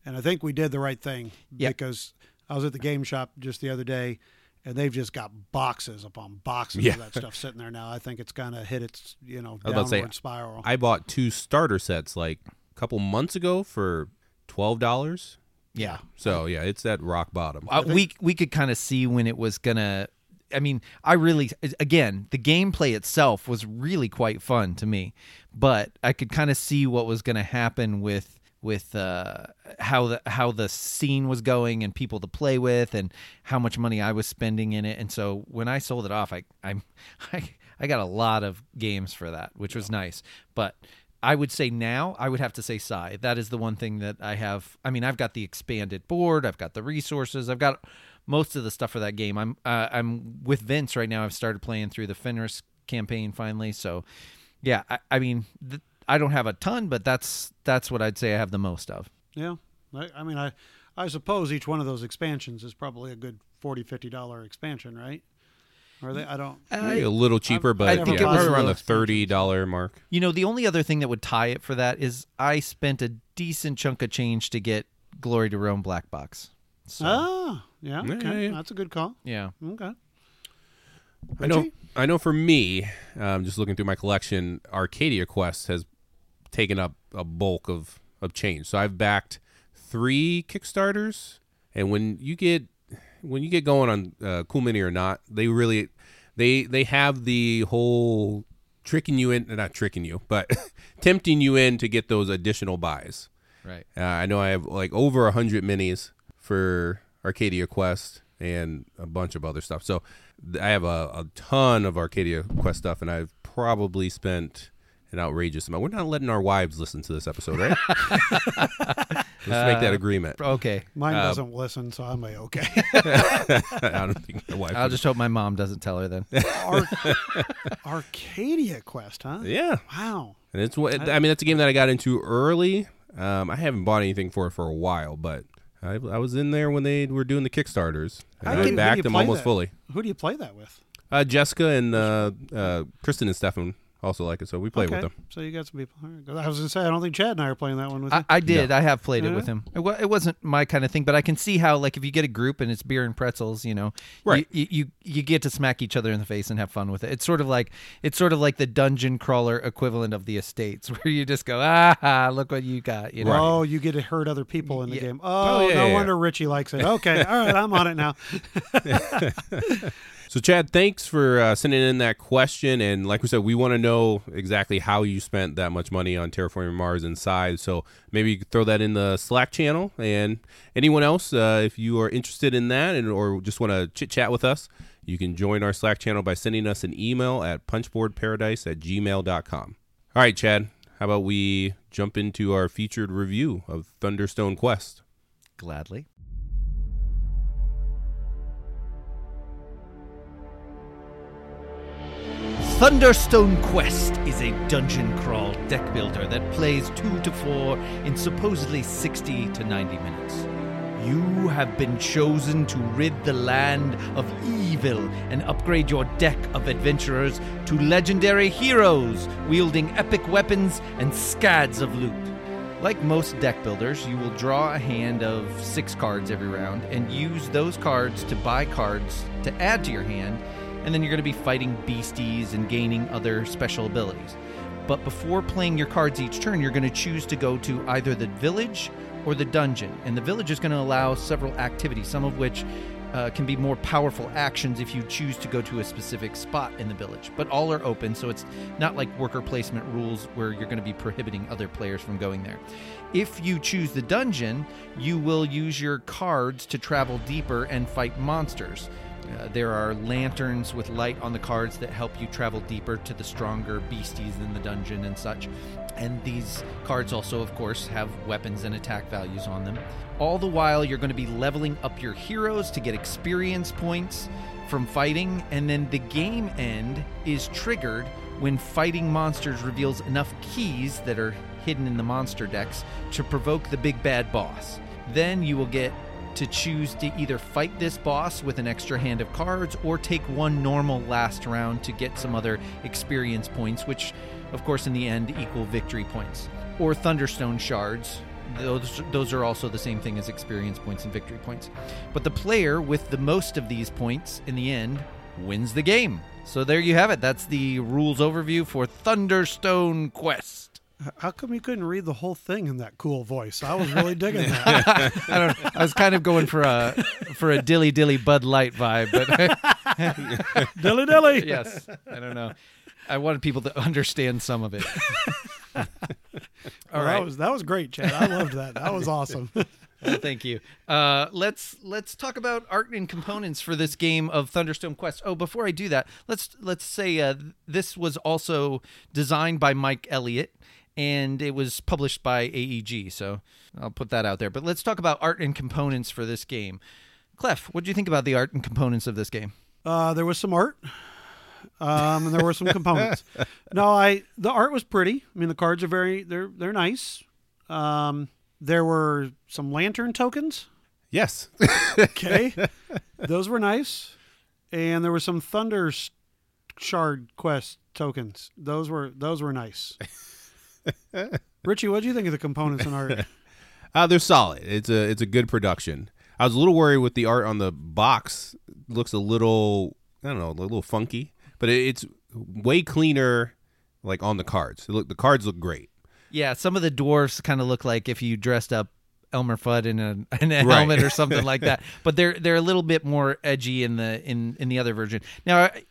and I think we did the right thing Yep. because I was at the game shop just the other day, and they've just got boxes upon boxes Yeah. of that stuff sitting there now. I think it's kind of hit its you know I was about to downward say, spiral. I bought two starter sets like a couple months ago for twelve dollars. yeah, So yeah, it's at rock bottom. uh, we we could kind of see when it was gonna. I mean, I really again the gameplay itself was really quite fun to me, but I could kind of see what was gonna happen with with uh, how the how the scene was going and people to play with and how much money I was spending in it. And so when I sold it off, I I (laughs) I, I got a lot of games for that, which was nice, but. I would say now, I would have to say Psy. That is the one thing that I have. I mean, I've got the expanded board, I've got the resources, I've got most of the stuff for that game. I'm uh, I'm with Vince right now. I've started playing through the Fenris campaign finally. So, yeah, I, I mean, th- I don't have a ton, but that's that's what I'd say I have the most of. yeah, I, I mean I I suppose each one of those expansions is probably a good 40 50 dollar expansion, right? Or they I don't. Maybe a little cheaper, but I think yeah, it was probably around the thirty dollar mark. You know, the only other thing that would tie it for that is I spent a decent chunk of change to get Glory to Rome Black Box. So, Ah, yeah, Yeah, okay, yeah. that's a good call. yeah. Okay. I know. I know. For me, um, just looking through my collection, Arcadia Quest has taken up a bulk of of change. So I've backed three Kickstarters, and when you get when you get going on uh, Cool Mini or not, they really they they have the whole tricking you in, not tricking you, but (laughs) tempting you in to get those additional buys. Right. Uh, I know I have like over a hundred minis for Arcadia Quest and a bunch of other stuff. So I have a, a ton of Arcadia Quest stuff, and I've probably spent an outrageous amount. We're not letting our wives listen to this episode, right? (laughs) Let's make that agreement. Okay. Mine Uh, doesn't listen, so I'm a okay. (laughs) I don't think my wife. I'll would- just hope my mom doesn't tell her then. (laughs) Ar- Arcadia Quest, huh? yeah, Wow. and it's what I mean. That's a game that I got into early. Um, I haven't bought anything for it for a while, but I, I was in there when they were doing the Kickstarters. And How I do you- who do backed them almost that? fully. Who do you play that with? Uh, Jessica and uh, uh, Kristen and Stefan also like it, so we play okay. with them. So you got some people. I was going to say, I don't think Chad and I are playing that one with you. I, I did. I have played it with him. It, wa- it wasn't my kind of thing, but I can see how, like, if you get a group and it's beer and pretzels, you know, Right. You, you you get to smack each other in the face and have fun with it. It's sort of like it's sort of like the dungeon crawler equivalent of the estates, (laughs) where you just go, ah, look what you got. You know, Oh, you get to hurt other people in the Yeah. game. Oh, yeah, no yeah. wonder Richie likes it. Okay, all right, I'm on it now. (laughs) (laughs) So, Chad, thanks for uh, sending in that question. And like we said, we want to know exactly how you spent that much money on Terraforming Mars and. So maybe you could throw that in the Slack channel. And anyone else, uh, if you are interested in that and or just want to chit chat with us, you can join our Slack channel by sending us an email at punchboardparadise at gmail.com. All right, Chad, how about we jump into our featured review of Thunderstone Quest? gladly. Thunderstone Quest is a dungeon crawl deck builder that plays 2 to 4 in supposedly 60 to 90 minutes. You have been chosen to rid the land of evil and upgrade your deck of adventurers to legendary heroes wielding epic weapons and scads of loot. Like most deck builders, you will draw a hand of six cards every round and use those cards to buy cards to add to your hand, and then you're going to be fighting beasties and gaining other special abilities. But before playing your cards each turn, you're going to choose to go to either the village or the dungeon. And the village is going to allow several activities, some of which uh, can be more powerful actions if you choose to go to a specific spot in the village. But all are open, so it's not like worker placement rules where you're going to be prohibiting other players from going there. If you choose the dungeon, you will use your cards to travel deeper and fight monsters. Uh, there are lanterns with light on the cards that help you travel deeper to the stronger beasties in the dungeon and such. And these cards also, of course, have weapons and attack values on them. All the while, you're going to be leveling up your heroes to get experience points from fighting, and then the game end is triggered when fighting monsters reveals enough keys that are hidden in the monster decks to provoke the big bad boss. Then you will get to choose to either fight this boss with an extra hand of cards or take one normal last round to get some other experience points, which, of course, in the end equal victory points. Or Thunderstone shards. Those, those are also the same thing as experience points and victory points. But the player with the most of these points in the end wins the game. So there you have it. That's the rules overview for Thunderstone Quest. How come you couldn't read the whole thing in that cool voice? I was really digging (laughs) that. (laughs) I don't. I was kind of going for a for a dilly dilly Bud Light vibe, but (laughs) dilly dilly. yes, I don't know. I wanted people to understand some of it. All Well, right. That was that was great, Chad. I loved that. That was awesome. Well, thank you. Uh, let's let's talk about art and components for this game of Thunderstone Quest. Oh, before I do that, let's let's say uh, this was also designed by Mike Elliott and it was published by AEG. So I'll put that out there. But let's talk about art and components for this game. Clef, what do you think about the art and components of this game? Uh, there was some art, um, and there were some components. No, I the art was pretty. I mean, the cards are very they're they're nice. Um, there were some lantern tokens. Yes. Okay, (laughs) those were nice, and there were some thunder shard quest tokens. Those were those were nice. Richie, what do you think of the components and art? (laughs) Uh, they're solid. It's a it's a good production. I was a little worried with the art on the box. Looks a little I don't know, a little funky, but it, it's way cleaner. Like on the cards, look the cards look great. Yeah, some of the dwarfs kind of look like if you dressed up Elmer Fudd in a, (laughs) in a Right. helmet or something like that. (laughs) But they're they're a little bit more edgy in the in in the other version. Now, I,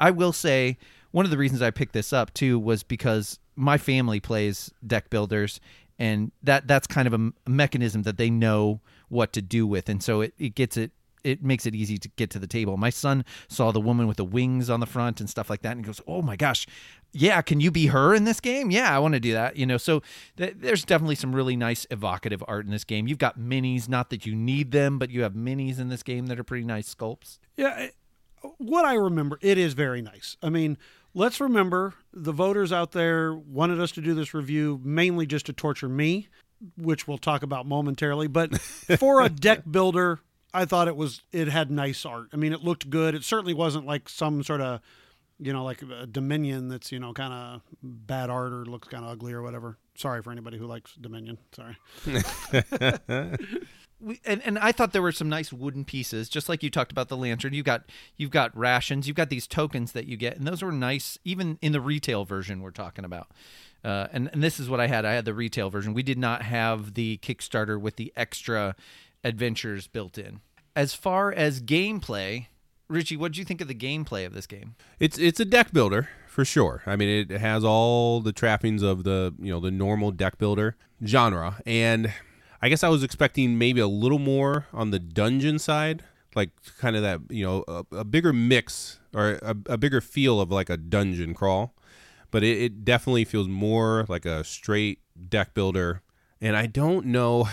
I will say one of the reasons I picked this up too was because my family plays deck builders, and that that's kind of a mechanism that they know what to do with, and so it, it gets it. It makes it easy to get to the table. My son saw the woman with the wings on the front and stuff like that, and he goes, "Oh my gosh, yeah, can you be her in this game? Yeah, I want to do that. You know, so th- there's definitely some really nice evocative art in this game. You've got minis, not that you need them, but you have minis in this game that are pretty nice sculpts. Yeah, what I remember, it is very nice. I mean, let's remember the voters out there wanted us to do this review mainly just to torture me, which we'll talk about momentarily. But (laughs) for a deck builder, I thought it was it had nice art. I mean, it looked good. It certainly wasn't like some sort of you know, like a Dominion that's, you know, kind of bad art or looks kind of ugly or whatever. Sorry for anybody who likes Dominion. Sorry. (laughs) (laughs) we, and, and I thought there were some nice wooden pieces, just like you talked about the lantern. You got you've got rations, you've got these tokens that you get, and those were nice. Even in the retail version, we're talking about. Uh, and and this is what I had. I had the retail version. We did not have the Kickstarter with the extra adventures built in. As far as gameplay, Richie, what did you think of the gameplay of this game? It's it's a deck builder for sure. I mean, it has all the trappings of the you know the normal deck builder genre, and I guess I was expecting maybe a little more on the dungeon side, like kind of that you know a, a bigger mix or a, a, bigger feel of like a dungeon crawl, but it, it definitely feels more like a straight deck builder. And I don't know,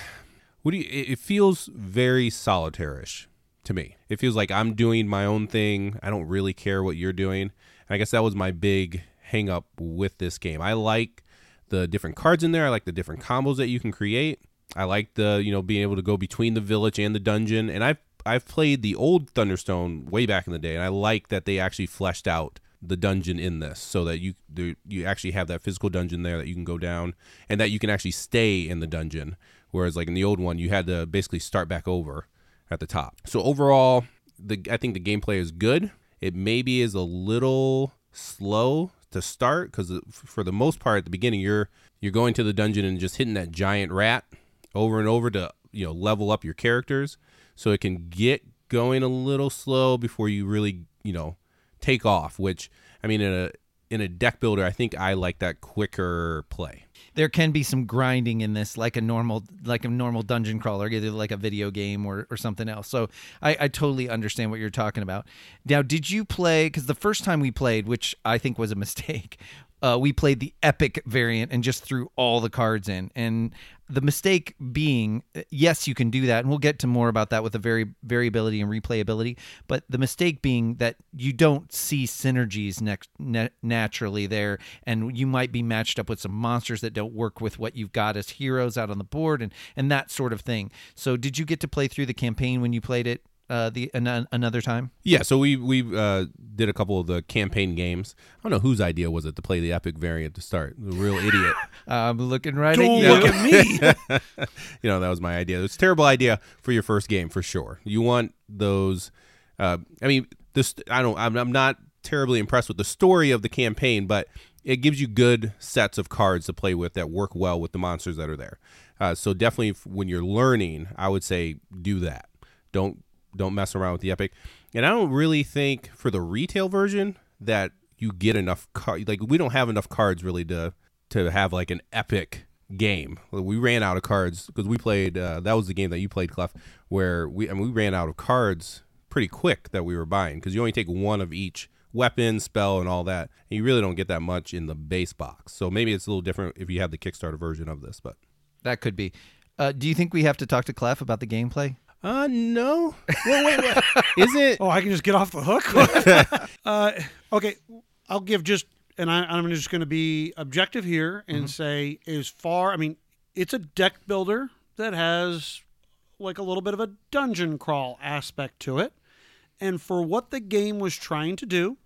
what do you? It feels very solitaire-ish to me. It feels like I'm doing my own thing. I don't really care what you're doing. And I guess that was my big hang up with this game. I like the different cards in there. I like the different combos that you can create. I like the you know being able to go between the village and the dungeon, and I've I've played the old Thunderstone way back in the day, and I like that they actually fleshed out the dungeon in this, so that you you actually have that physical dungeon there that you can go down, and that you can actually stay in the dungeon. Whereas like in the old one, you had to basically start back over at the top. So overall, the I think the gameplay is good. It maybe is a little slow to start because uh, for the most part at the beginning you're you're going to the dungeon and just hitting that giant rat over and over to you know level up your characters so it can get going a little slow before you really you know take off which i mean in a in a deck builder i think i like that quicker play. There can be some grinding in this like a normal like a normal dungeon crawler either like a video game or, or something else. So I, I totally understand what you're talking about. Now did you play because the first time we played which i think was a (laughs) mistake uh, we played the epic variant and just threw all the cards in. And the mistake being, yes, you can do that, and we'll get to more about that with the very variability and replayability. But the mistake being that you don't see synergies next na- naturally there, and you might be matched up with some monsters that don't work with what you've got as heroes out on the board, and and that sort of thing. So, did you get to play through the campaign when you played it? Uh, the an, another time? Yeah, so we we uh, did a couple of the campaign games. I don't know whose idea was it to play the epic variant to start. The real idiot. (laughs) I'm looking right Don't at you. look at me. (laughs) you know that was my idea. It's a terrible idea for your first game for sure. You want those. Uh, I mean, this. I don't. I'm, I'm not terribly impressed with the story of the campaign, but it gives you good sets of cards to play with that work well with the monsters that are there. Uh, so definitely, when you're learning, I would say do that. Don't don't mess around with the Epic. And I don't really think for the retail version that you get enough card. Like we don't have enough cards really to to have like an epic game. We ran out of cards because we played. Uh, that was the game that you played, Clef, where we I mean, we ran out of cards pretty quick that we were buying because you only take one of each weapon, spell, and all that. And you really don't get that much in the base box. So maybe it's a little different if you have the Kickstarter version of this, but that could be. Uh, do you think we have to talk to Clef about the gameplay? Uh, no. Well, wait, wait. Is it? (laughs) Oh, I can just get off the hook. (laughs) (laughs) uh, okay, I'll give just, and I, I'm just going to be objective here and Mm-hmm. say, as far, I mean, it's a deck builder that has like a little bit of a dungeon crawl aspect to it, and for what the game was trying to do,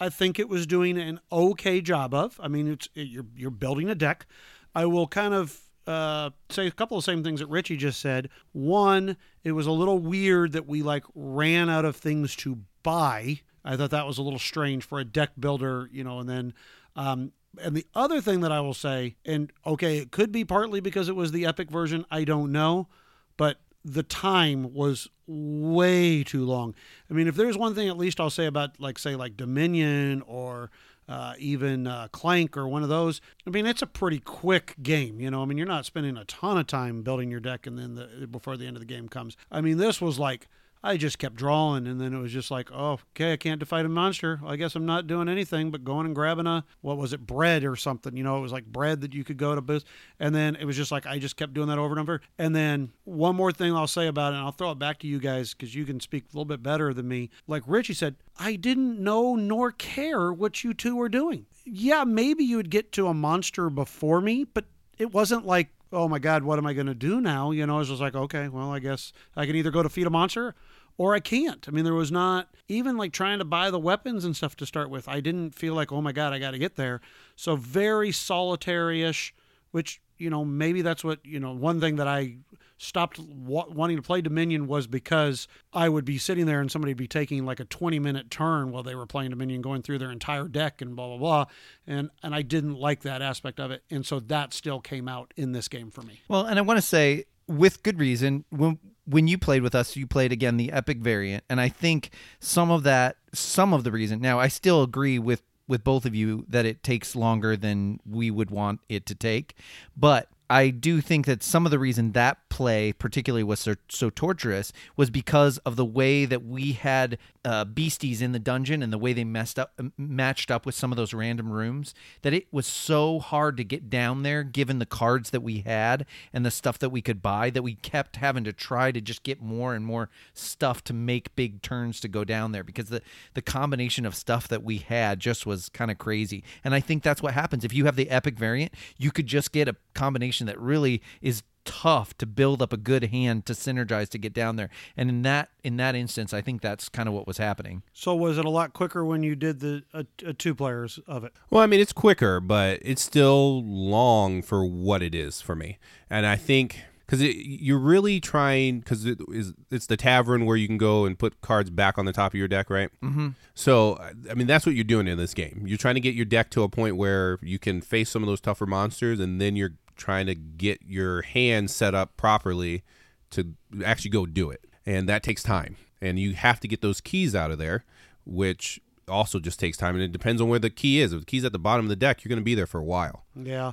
I think it was doing an okay job of. I mean, it's you're you're building a deck. I will kind of uh, say a couple of same things that Richie just said. One, it was a little weird that we like ran out of things to buy. I thought that was a little strange for a deck builder, you know. And then, um, and the other thing that I will say, and okay, it could be partly because it was the epic version. I don't know, but the time was way too long. I mean, if there's one thing at least I'll say about like say like Dominion or uh, even uh, Clank or one of those. I mean, it's a pretty quick game. You know, I mean, you're not spending a ton of time building your deck and then the, before the end of the game comes. I mean, this was like I just kept drawing, and then it was just like, oh, okay, I can't defeat a monster. I guess I'm not doing anything but going and grabbing a what was it, bread or something. You know, it was like bread that you could go to boost, and then it was just like I just kept doing that over and over. And then one more thing I'll say about it, and I'll throw it back to you guys because you can speak a little bit better than me. Like Richie said, I didn't know nor care what you two were doing. Yeah, maybe you would get to a monster before me, but it wasn't like oh my god what am i going to do now you know it's just like okay well i guess i can either go to feed a monster or I can't. I mean, there was not even like trying to buy the weapons and stuff to start with. I didn't feel like, oh my God, I got to get there. So very solitary ish, which, you know, maybe that's what, you know, one thing that I stopped wa- wanting to play Dominion was because I would be sitting there and somebody would be taking like a 20 minute turn while they were playing Dominion, going through their entire deck and blah, blah, blah. And, and I didn't like that aspect of it. And so that still came out in this game for me. Well, and I want to say, with good reason, when when you played with us, you played again the epic variant, and I think some of that, some of the reason. Now, I still agree with with both of you that it takes longer than we would want it to take, but I do think that some of the reason that play particularly was so, so torturous was because of the way that we had uh, beasties in the dungeon and the way they messed up matched up with some of those random rooms that it was so hard to get down there given the cards that we had and the stuff that we could buy that we kept having to try to just get more and more stuff to make big turns to go down there because the the combination of stuff that we had just was kind of crazy. And I think that's what happens. If you have the epic variant you could just get a combination that really is tough to build up a good hand to synergize to get down there and in that in that instance i think that's kind of what was happening So was it a lot quicker when you did the uh, uh, two players of it? Well, I mean, it's quicker, but it's still long for what it is for me. And I think because you're really trying because it is it's the tavern where you can go and put cards back on the top of your deck, right? Mm-hmm. So I mean, that's what you're doing in this game. You're trying to get your deck to a point where you can face some of those tougher monsters, and then you're trying to get your hand set up properly to actually go do it, and that takes time. And you have to get those keys out of there, which also just takes time. And it depends on where the key is. If the key's at the bottom of the deck you're going to be there for a while. Yeah.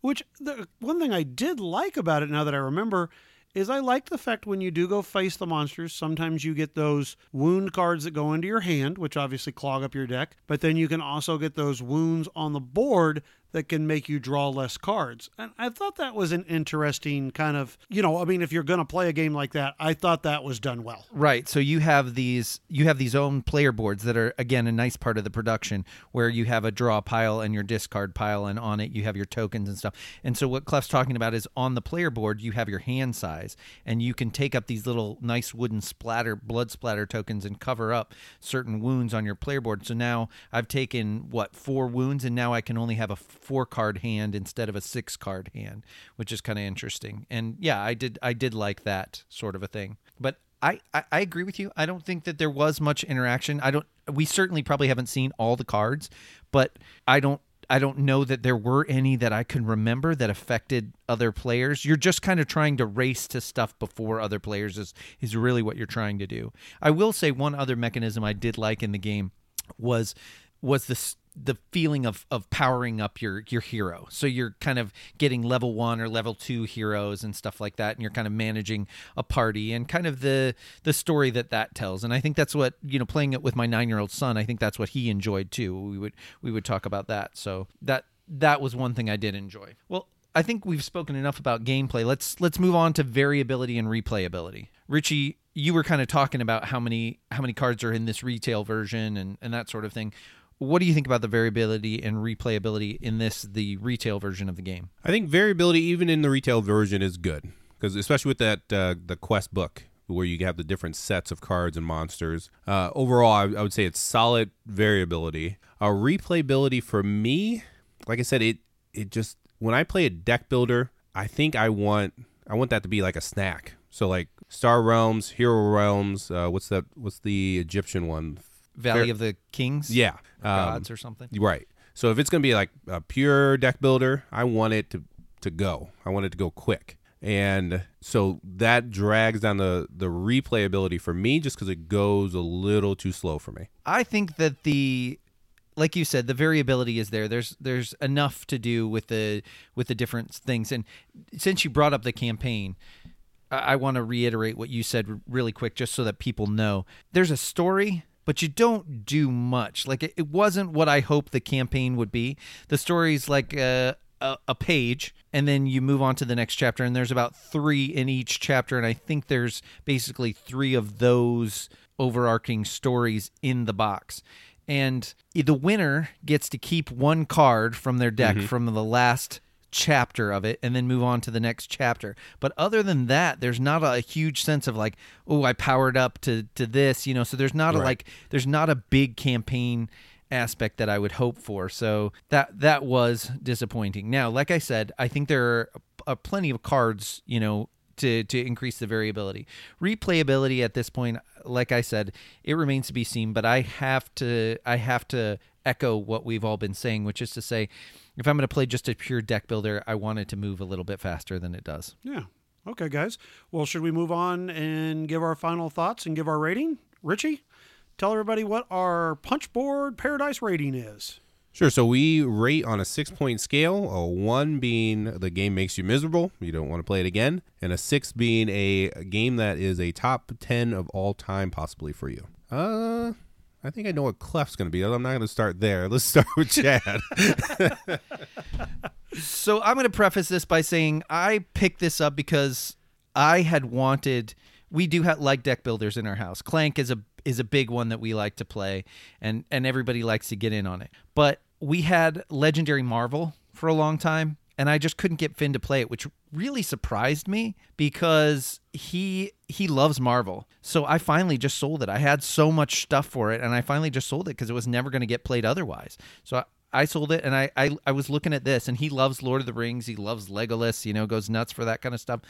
Which the one thing I did like about it now that I remember is I like the fact when you do go face the monsters, sometimes you get those wound cards that go into your hand, which obviously clog up your deck, but then you can also get those wounds on the board that can make you draw less cards. And I thought that was an interesting kind of, you know, I mean if you're going to play a game like that, I thought that was done well. Right. So you have these you have these own player boards that are again a nice part of the production where you have a draw pile and your discard pile and on it you have your tokens and stuff. And so what Clef's talking about is on the player board you have your hand size and you can take up these little nice wooden splatter blood splatter tokens and cover up certain wounds on your player board. So now I've taken what four wounds and now I can only have a four card hand instead of a six card hand, which is kind of interesting. And yeah, I did I did like that sort of a thing. But I, I, I agree with you. I don't think that there was much interaction. I don't. We certainly probably haven't seen all the cards, but I don't. I don't know that there were any that I can remember that affected other players. You're just kind of trying to race to stuff before other players is is really what you're trying to do. I will say one other mechanism I did like in the game was was this the feeling of of powering up your your hero. So you're kind of getting level 1 or level 2 heroes and stuff like that and you're kind of managing a party and kind of the the story that that tells. And I think that's what, you know, playing it with my 9-year-old son, I think that's what he enjoyed too. We would we would talk about that. So that that was one thing I did enjoy. Well, I think we've spoken enough about gameplay. Let's let's move on to variability and replayability. Richie, you were kind of talking about how many how many cards are in this retail version and, and that sort of thing. What do you think about the variability and replayability in this the retail version of the game? I think variability, even in the retail version, is good because especially with that uh, the quest book where you have the different sets of cards and monsters. Uh, overall, I, I would say it's solid variability. Uh, replayability for me, like I said, it it just when I play a deck builder, I think I want I want that to be like a snack. So like Star Realms, Hero Realms. Uh, what's that? What's the Egyptian one? Valley Fair- of the Kings? Yeah, Or um, gods or something. Right. So if it's going to be like a pure deck builder, I want it to to go. I want it to go quick. And so that drags down the the replayability for me just cuz it goes a little too slow for me. I think that the like you said, the variability is there. There's there's enough to do with the with the different things. And since you brought up the campaign, I, I want to reiterate what you said really quick, just so that people know. There's a story, but you don't do much. Like it, it wasn't what I hoped the campaign would be. The story's like a, a, a page, and then you move on to the next chapter, and there's about three in each chapter, and I think there's basically three of those overarching stories in the box. And the winner gets to keep one card from their deck mm-hmm. from the last chapter of it and then move on to the next chapter. But other than that, there's not a huge sense of like, oh, I powered up to to this, you know. So there's not a like there's not a big campaign aspect that I would hope for. So that that was disappointing. Now, like I said, I think there are uh, plenty of cards, you know, to to increase the variability. Replayability at this point, like I said, it remains to be seen, but I have to I have to echo what we've all been saying, which is to say if I'm going to play just a pure deck builder, I want it to move a little bit faster than it does. Yeah. Okay, guys. Well, should we move on and give our final thoughts and give our rating? Richie, tell everybody what our Punchboard Paradise rating is. Sure. So we rate on a six point scale, a one being the game makes you miserable, you don't want to play it again, and a six being a game that is a top 10 of all time, possibly for you. Uh, I think I know what Clef's going to be. I'm not going to start there. Let's start with (laughs) Chad. So I'm going to preface this by saying I picked this up because I had wanted. We do have like deck builders in our house. Clank is a is a big one that we like to play, and and everybody likes to get in on it. But we had Legendary Marvel for a long time, and I just couldn't get Finn to play it, which really surprised me because he he loves Marvel. So I finally just sold it. I had so much stuff for it, and I finally just sold it because it was never going to get played otherwise. So. I, I sold it and I, I I was looking at this and he loves Lord of the Rings. He loves Legolas, you know, goes nuts for that kind of stuff.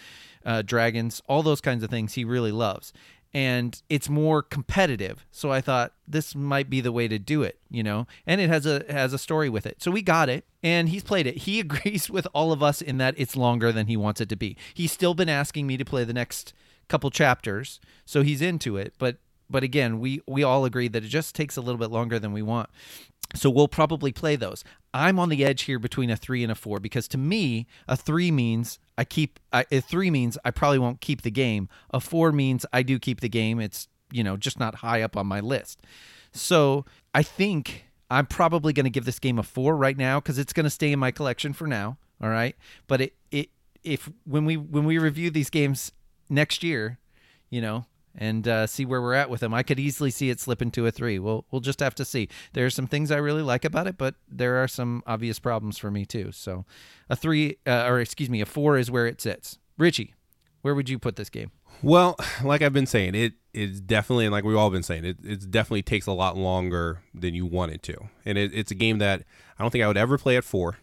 Uh, dragons, all those kinds of things he really loves. And it's more competitive. So I thought this might be the way to do it, you know. And it has a has a story with it. So we got it and he's played it. He (laughs) agrees with all of us in that it's longer than he wants it to be. He's still been asking me to play the next couple chapters. So he's into it, but but again, we we all agree that it just takes a little bit longer than we want. So we'll probably play those. I'm on the edge here between a three and a four because to me, a three means I keep. I, a three means I probably won't keep the game. A four means I do keep the game. It's you know just not high up on my list. So I think I'm probably going to give this game a four right now because it's going to stay in my collection for now. All right, but it it if when we when we review these games next year, you know, and uh, see where we're at with them. I could easily see it slip into a three. We'll we'll just have to see. There are some things I really like about it, but there are some obvious problems for me too. So, a three, uh, or excuse me, a four is where it sits. Richie, where would you put this game? Well, like I've been saying, it is definitely, and like we've all been saying, it, it definitely takes a lot longer than you want it to. And it, it's a game that I don't think I would ever play at four.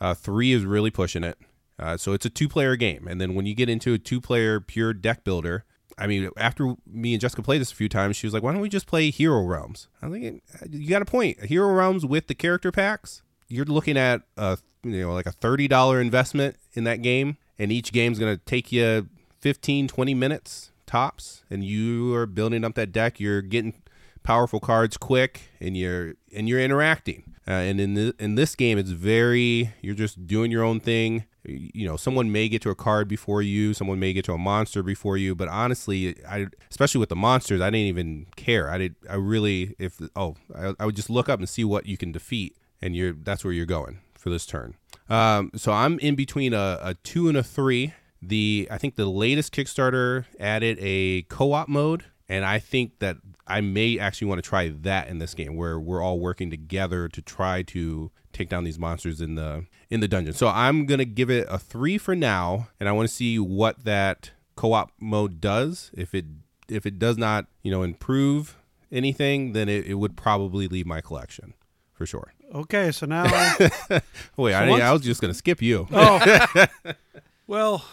Uh, three is really pushing it. Uh, so it's a two player game. And then when you get into a two player pure deck builder, I mean, after me and Jessica played this a few times, she was like, why don't we just play Hero Realms? I think you got a point. Hero Realms with the character packs, you're looking at a, you know, like a $30 investment in that game. And each game's to take you 15, 20 minutes tops. And you are building up that deck. You're getting powerful cards quick and you're and you're interacting. Uh, and in the, in this game, it's very you're just doing your own thing. You know, someone may get to a card before you, someone may get to a monster before you. But honestly, I especially with the monsters, I didn't even care. I did. I really, if oh, I, I would just look up and see what you can defeat, and you're that's where you're going for this turn. Um, so I'm in between a, a two and a three. The I think the latest Kickstarter added a co-op mode, and I think that I may actually want to try that in this game, where we're all working together to try to take down these monsters in the in the dungeon. So I'm gonna give it a three for now, and I want to see what that co-op mode does. If it if it does not, you know, improve anything, then it, it would probably leave my collection for sure. Okay, so now, (laughs) Wait, I, once- I was just gonna skip you. oh, (laughs) well,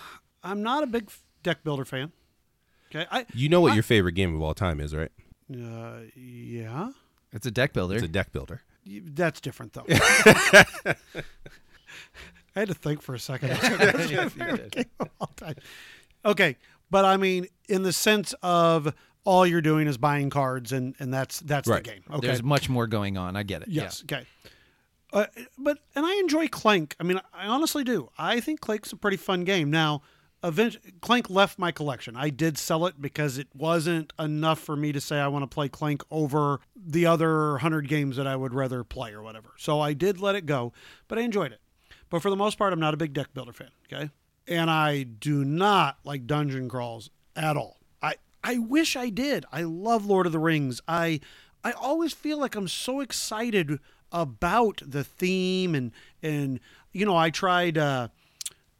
I'm not a big deck builder fan. Okay, I, You know what your favorite game of all time is, right? Uh, yeah, It's a deck builder. It's a deck builder. That's different though. (laughs) I had to think for a second. Game of all time. Okay, but I mean, in the sense of all you're doing is buying cards, and and that's that's Right. the game. Okay, There's much more going on. I get it. Yes. Okay. Uh, but and I enjoy Clank. I mean, I honestly do. I think Clank's a pretty fun game. Now, event- Clank left my collection. I did sell it because it wasn't enough for me to say I want to play Clank over the other hundred games that I would rather play or whatever. So I did let it go, but I enjoyed it. But for the most part, I'm not a big deck builder fan. Okay, and I do not like dungeon crawls at all. I I wish I did. I love Lord of the Rings. I I always feel like I'm so excited about the theme and and you know I tried. Uh,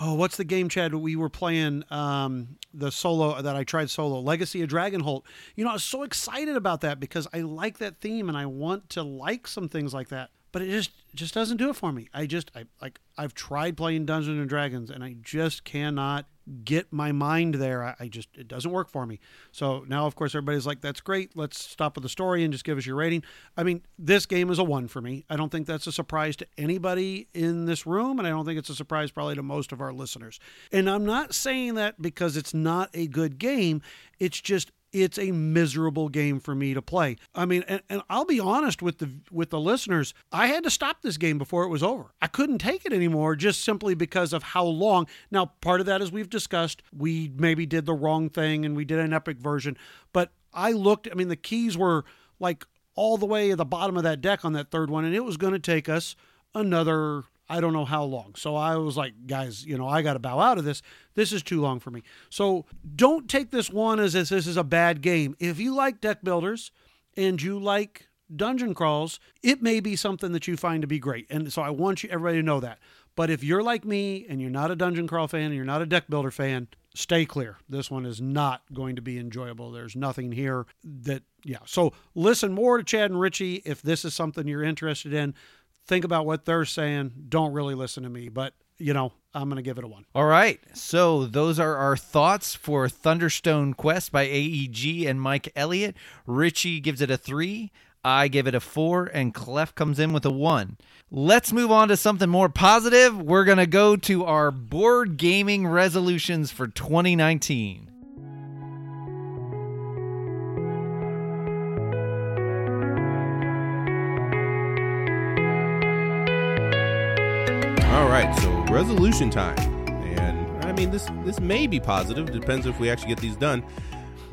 oh, what's the game, Chad? We were playing um, the solo that I tried solo, Legacy of Dragonholt. You know, I was so excited about that because I like that theme and I want to like some things like that. But it just just doesn't do it for me. I just I like I've tried playing Dungeons and Dragons and I just cannot get my mind there. I, I, just it doesn't work for me. So now, of course, everybody's like, "That's great. Let's stop with the story and just give us your rating." I mean, this game is a one for me. I don't think that's a surprise to anybody in this room, and I don't think it's a surprise probably to most of our listeners. And I'm not saying that because it's not a good game. It's just it's a miserable game for me to play. I mean, and, and, I'll be honest with the with the listeners, I had to stop this game before it was over. I couldn't take it anymore just simply because of how long. Now, part of that as we've discussed, we maybe did the wrong thing and we did an epic version, but I looked, I mean, the keys were like all the way at the bottom of that deck on that third one and it was going to take us another I don't know how long. So I was like, guys, you know, I got to bow out of this. This is too long for me. So don't take this one as if this is a bad game. If you like deck builders and you like dungeon crawls, it may be something that you find to be great. And so I want you everybody to know that. But if you're like me and you're not a dungeon crawl fan and you're not a deck builder fan, stay clear. This one is not going to be enjoyable. There's nothing here that, yeah. So listen more to Chad and Richie if this is something you're interested in think about what they're saying. Don't really listen to me, but you know, I'm going to give it a one. All right. So those are our thoughts for Thunderstone Quest by AEG and Mike Elliott. Richie gives it a three. I give it a four, and Clef comes in with a one. Let's move on to something more positive. We're going to go to our board gaming resolutions for 2019. Right, so resolution time, and I mean this this may be positive. Depends if we actually get these done.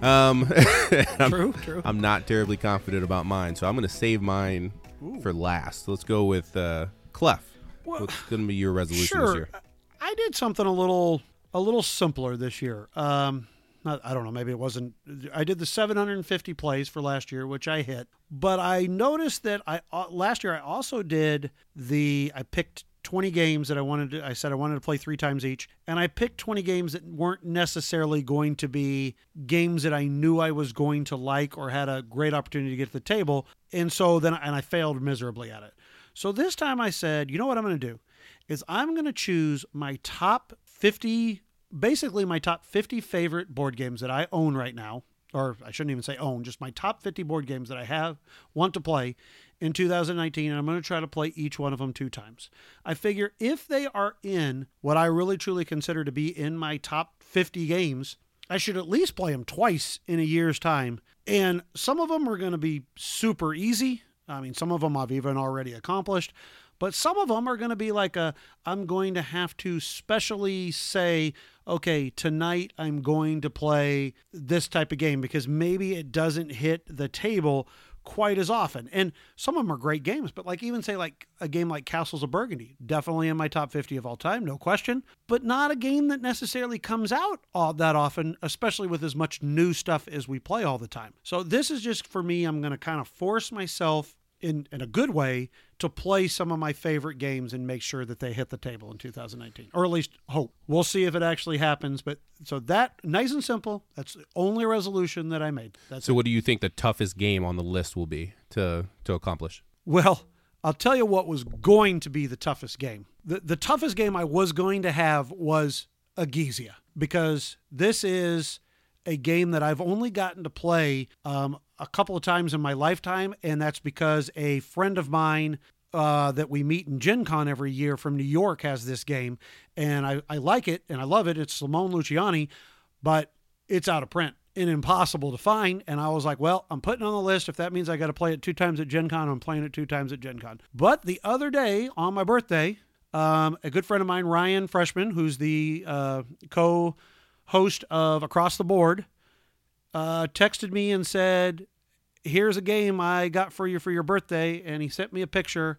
Um, (laughs) I'm, true, true. I'm not terribly confident about mine, so I'm going to save mine Ooh. for last. Let's go with uh, Clef. Well, What's going to be your resolution sure. this year? I did something a little a little simpler this year. Um, not, I don't know, maybe it wasn't. I did the 750 plays for last year, which I hit. But I noticed that I uh, last year I also did the. I picked 20 games that I wanted to, I said I wanted to play three times each. And I picked 20 games that weren't necessarily going to be games that I knew I was going to like or had a great opportunity to get to the table. And so then, and I failed miserably at it. So this time I said, you know what I'm going to do? Is I'm going to choose my top 50, basically my top 50 favorite board games that I own right now. Or I shouldn't even say own, just my top 50 board games that I have, want to play in 2019, and I'm going to try to play each one of them two times. I figure if they are in what I really truly consider to be in my top 50 games, I should at least play them twice in a year's time. And some of them are going to be super easy. I mean, some of them I've even already accomplished, but some of them are going to be like a I'm going to have to specially say, okay, tonight I'm going to play this type of game because maybe it doesn't hit the table quite as often. And some of them are great games, but like even say like a game like Castles of Burgundy, definitely in my top 50 of all time, no question, but not a game that necessarily comes out all that often, especially with as much new stuff as we play all the time. So this is just for me, I'm going to kind of force myself in, in a good way to play some of my favorite games and make sure that they hit the table in 2019 or at least hope. We'll see if it actually happens but so that nice and simple. That's the only resolution that i made. That's so it. what do you think the toughest game on the list will be to to accomplish? Well i'll tell you what was going to be the toughest game. The, the toughest game i was going to have was Egizia because this is a game that I've only gotten to play um, a couple of times in my lifetime, and that's because a friend of mine uh, that we meet in Gen Con every year from New York has this game, and I, I like it and I love it. It's Simone Luciani, but it's out of print and impossible to find. And I was like, well, I'm putting on the list. If that means I got to play it two times at Gen Con, I'm playing it two times at Gen Con. But the other day on my birthday, um, a good friend of mine, Ryan Freshman, who's the uh, co host of Across the Board, uh, texted me and said, "Here's a game I got for you for your birthday," and he sent me a picture,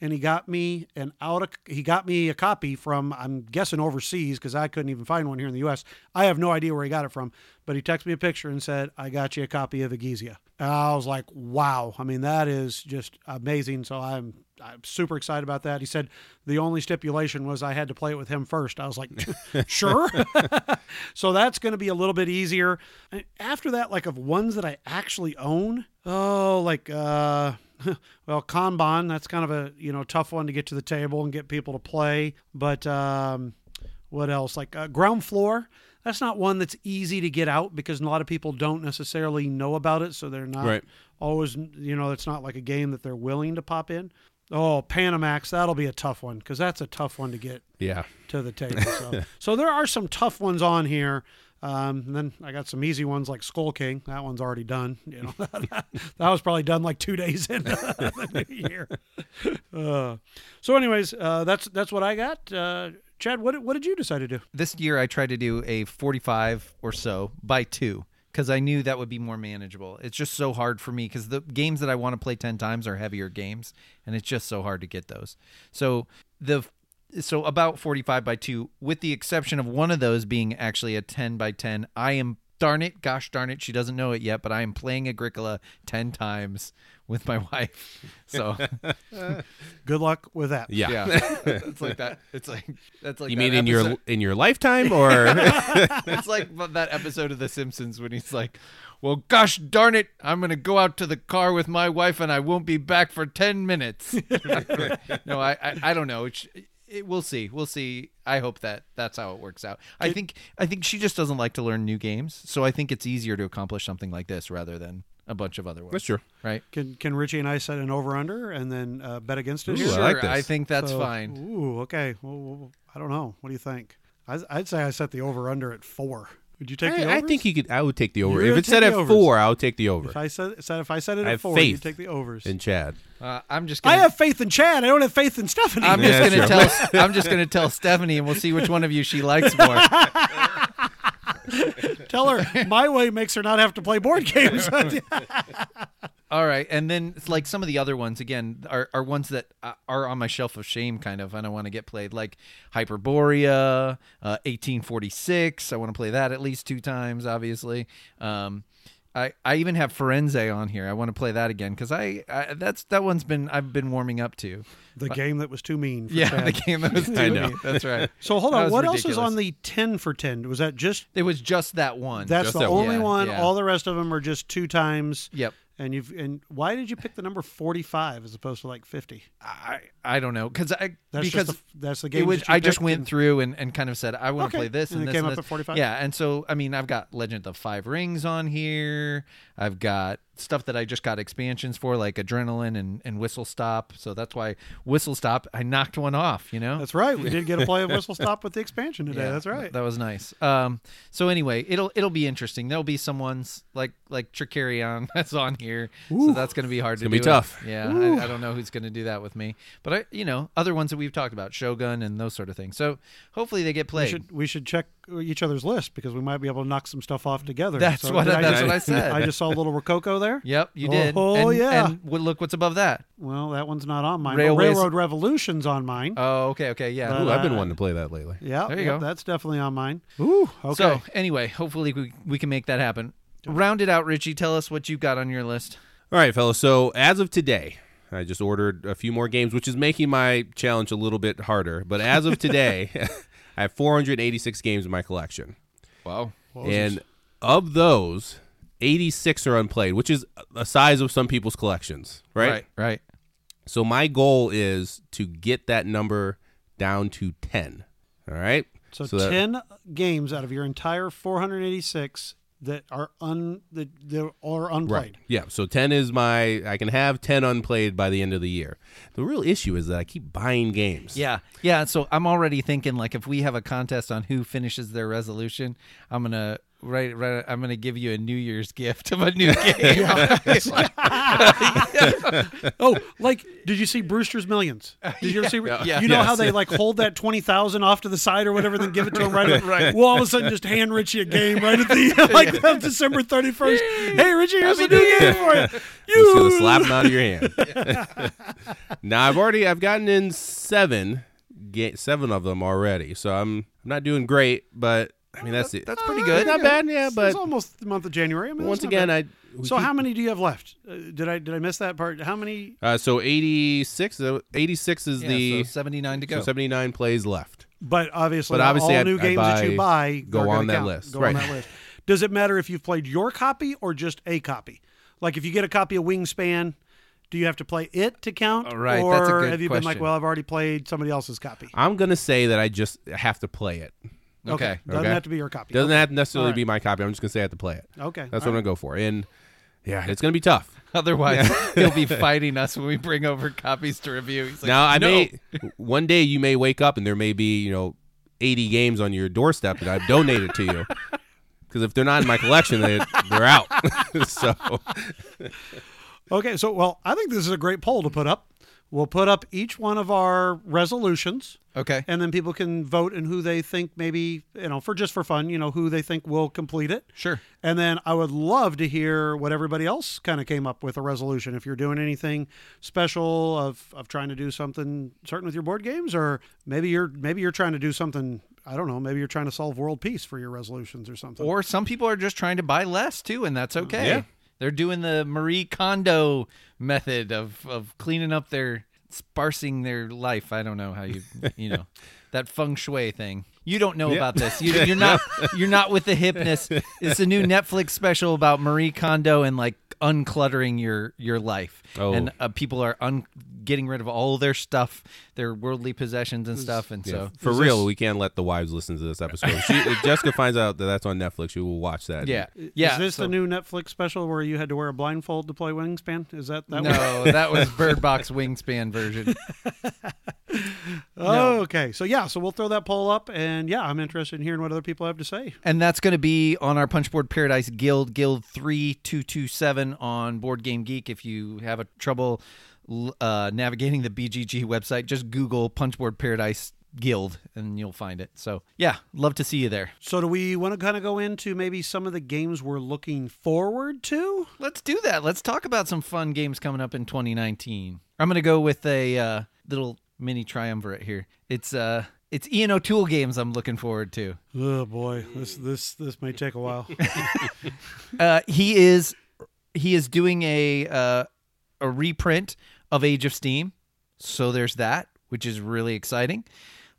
and he got me an out. Of, he got me a copy from I'm guessing overseas because I couldn't even find one here in the U.S. I have no idea where he got it from, but he texted me a picture and said, "I got you a copy of Egizia." And I was like, "Wow!" I mean, that is just amazing. So I'm I'm super excited about that. He said the only stipulation was I had to play it with him first. I was like, (laughs) sure. (laughs) so that's going to be a little bit easier. And After that, like of ones that I actually own, oh, like uh, (laughs) well, Kanban. That's kind of a you know tough one to get to the table and get people to play. But um, what else? Like uh, ground floor. That's not one that's easy to get out because a lot of people don't necessarily know about it, so they're not Right. always. You know, it's not like a game that they're willing to pop in. Oh, Panamax, that'll be a tough one because that's a tough one to get Yeah. to the table. (laughs) So, so there are some tough ones on here. Um, and then I got some easy ones like Skull King. That one's already done. You know, (laughs) that was probably done like two days into (laughs) the new year. Uh, so, anyways, uh, that's that's what I got. Uh, Chad, what what did you decide to do? This year I tried to do a 45 or so by two because I knew that would be more manageable. It's just so hard for me because the games that I want to play 10 times are heavier games, and it's just so hard to get those. So the so about 45 by 2 with the exception of one of those being actually a 10 by 10 i am darn it gosh darn it she doesn't know it yet but i am playing agricola 10 times with my (laughs) wife so (laughs) Good luck with that. Yeah. yeah (laughs) it's like that it's like that's like You that mean in your episode- in your lifetime or it's like that episode of The Simpsons when he's like, "Well, gosh darn it, I'm gonna go out to the car with my wife and I won't be back for ten minutes." no, I, I, I don't know. It's, it, we'll see. We'll see. I hope that that's how it works out. I think, I think she just doesn't like to learn new games, so I think it's easier to accomplish something like this rather than a bunch of other ones. That's true. right? Can can Richie and I set an over under and then uh, bet against it? Ooh, here? I like Sure, I think that's So- fine. Ooh, okay. Well, well, I don't know. What do you think? I, I'd say I set the over under at four. Would you take the over? I, I think you could I would take the over. You're If it's set at overs. 4, I would take the over. If I said, said if I said it I at four, you take the overs. in Chad. Uh, I'm just. I Gonna, have faith in Chad. I don't have faith in Stephanie. I'm Yeah, just gonna sure. tell. I'm just gonna tell Stephanie, and we'll see which one of you she likes more. (laughs) (laughs) Tell her my way makes her not have to play board games. (laughs) All right, and then it's like some of the other ones again are, are ones that uh, are on my shelf of shame, kind of, I don't want to get played, like Hyperborea, uh, 1846. I want to play that at least two times, obviously. Um, I, I even have Firenze on here. I want to play that again because I, I that's that one's been I've been warming up to. the game that was too mean. For Yeah, Chad. the game that was (laughs) too mean. That's right. So hold on. What else is on the ten for ten? Was that just It was just that one. that's Just the that only one. one? Yeah. All the rest of them are just two times. Yep. And you've and why did you pick the number forty five as opposed to like fifty? I I don't know because I That's because the, that's the game. was I just went and- through and, and kind of said I want to Okay. play this And and, it this came and up this. at 45? Yeah, and so I mean I've got Legend of Five Rings on here. I've got stuff that I just got expansions for like Adrenaline and, and Whistle Stop. So that's why Whistle Stop I knocked one off. You know. That's right. We did get a play of (laughs) Whistle Stop with the expansion today. Yeah, that's right. That was nice. Um, so anyway, it'll it'll be interesting. There'll be someone's like like Trickerion (laughs) that's on here, so that's going to be hard to gonna be do. tough. Yeah, I, I don't know who's going to do that with me, but I, you know, other ones that we've talked about, Shogun and those sort of things. So hopefully they get we played. should we should check each other's list because we might be able to knock some stuff off together. That's So what I- that's just- what I (laughs) said. I just saw a little Rococo there. Yep, you did. Oh, and, yeah. And look what's above that. Well, that one's not on mine. Railways- Railroad Revolution's on mine. Oh, okay, okay, yeah. But, Ooh, I've been uh, wanting to play that lately. yeah, there you yep, go. That's definitely on mine. Ooh, okay. So anyway, hopefully we we can make that happen. Round it out, Richie. Tell us what you've got on your list. All right, fellas. So as of today, I just ordered a few more games, which is making my challenge a little bit harder. But as of today, (laughs) I have 486 games in my collection, Wow. and of those, 86 are unplayed, which is the size of some people's collections, right? Right. Right. So my goal is to get that number down to 10. All right. So, that- ten games out of your entire 486 that are un that, that are unplayed. Right. Yeah. So 10 is my, I can have 10 unplayed by the end of the year. The real issue is that I keep buying games. Yeah, yeah. So I'm already thinking like if we have a contest on who finishes their resolution, I'm gonna right, right. I'm gonna give you a New Year's gift of a new (laughs) game. (laughs) Oh, like did you see Brewster's Millions? Did you ever see? Yeah. You know Yes. how they like hold that twenty thousand off to the side or whatever, then give it to him right. (laughs) right. Well, all of a sudden, just hand Richie a game right at the like on December thirty first. Hey, Richie, here's a new game for you. Just gonna You slap them out of your hand. now I've already I've gotten in seven, ga- seven of them already. So I'm I'm not doing great, but I mean, that's it. That's pretty Uh, good. not bad, yeah, It's- but it's almost the month of January. I mean, once that's not again, bad. I. we so keep- how many do you have left? Uh, did I did I miss that part? How many? Uh, so 86, uh, 86 is Yeah, the so 79 to so go. 79 plays left. But obviously, But obviously all I'd- new I'd games that you buy- buy go are gonna on that count. list. Go Right. on that list. Does it matter if you've played your copy or just a copy? Like if you get a copy of Wingspan, do you have to play it to count? All right, Or that's a good have you been like, question. well, I've already played somebody else's copy? I'm gonna say that I just have to play it. Okay. Doesn't Okay. have to be your copy. Doesn't okay. have to necessarily All right. be my copy. I'm just gonna say I have to play it. Okay. That's all what I'm gonna go for. And yeah, it's gonna be tough. (laughs) Otherwise, (laughs) he'll be fighting us when we bring over copies to review. He's like, now I no. may (laughs) one day you may wake up and there may be you know 80 games on your doorstep that I've donated to you. Because if they're not in my collection, they, they're out. so Okay, so well, I think this is a great poll to put up. We'll put up each one of our resolutions, Okay. and then people can vote in who they think maybe you know for just for fun, you know who they think will complete it. Sure. And then I would love to hear what everybody else kind of came up with a resolution. If you're doing anything special of, of trying to do something certain with your board games, or maybe you're maybe you're trying to do something I don't know. Maybe you're trying to solve world peace for your resolutions or something. Or some people are just trying to buy less too, and that's okay. Yeah. They're doing the Marie Kondo method of of cleaning up their sparsing their life. I don't know how you you know (laughs) that feng shui thing. You don't know Yeah. about this. You, (laughs) you're not you're not with the hipness. It's a new Netflix special about Marie Kondo and like uncluttering your your life. Oh. And uh, people are un- getting rid of all their stuff, their worldly possessions and stuff. And yeah, so for real, this- we can't let the wives listen to this episode. She, if Jessica finds out that that's on Netflix, she will watch that. yeah, yeah. Is this so- the new Netflix special where you had to wear a blindfold to play Wingspan? Is that that one? no, that was (laughs) Bird Box Wingspan version. Oh, okay. So yeah, so we'll throw that poll up, and yeah, I'm interested in hearing what other people have to say. And that's going to be on our Punchboard Paradise Guild, Guild 3227 on Board Game Geek. If you have a trouble l- uh, navigating the BGG website, just Google Punchboard Paradise Guild and you'll find it. So, yeah, love to see you there. So do we want to kind of go into maybe some of the games we're looking forward to? Let's do that. Let's talk about some fun games coming up in 2019. I'm going to go with a uh, little mini triumvirate here. It's uh it's Ian O'Toole games I'm looking forward to. Oh boy, this this this may take a while. (laughs) (laughs) Uh, he is he is doing a uh, a reprint of Age of Steam, so there's that, which is really exciting.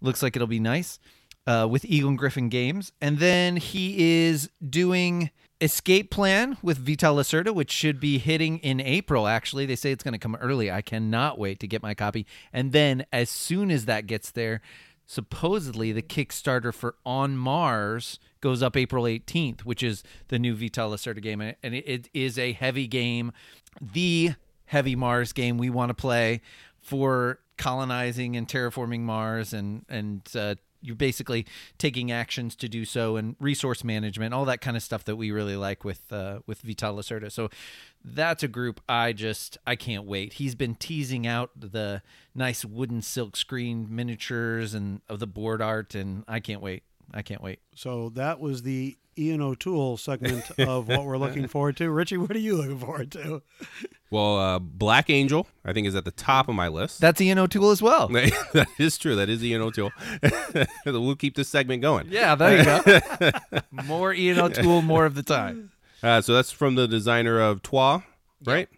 Looks like it'll be nice uh, with Eagle and Griffin Games, and then he is doing Escape Plan with Vital Lacerda, which should be hitting in April. Actually, they say it's going to come early. I cannot wait to get my copy, and then as soon as that gets there. Supposedly, the Kickstarter for On Mars goes up April 18th, which is the new Vital Lacerda game. And it, it is a heavy game, the heavy Mars game we want to play for colonizing and terraforming Mars. And, and uh, you're basically taking actions to do so and resource management, all that kind of stuff that we really like with, uh, with Vital Lacerda. So that's a group I just I can't wait. He's been teasing out the nice wooden silk screen miniatures and of the board art and I can't wait. I can't wait. so that was the Ian O'Toole segment of what we're looking (laughs) forward to. Richie, what are you looking forward to? Well, uh, Black Angel, I think, is at the top of my list. That's Ian O'Toole as well. (laughs) that is true. That is Ian O'Toole. (laughs) we'll keep this segment going. Yeah, there you go. more Ian O'Toole more of the time. Uh, so that's from the designer of Troyes, right?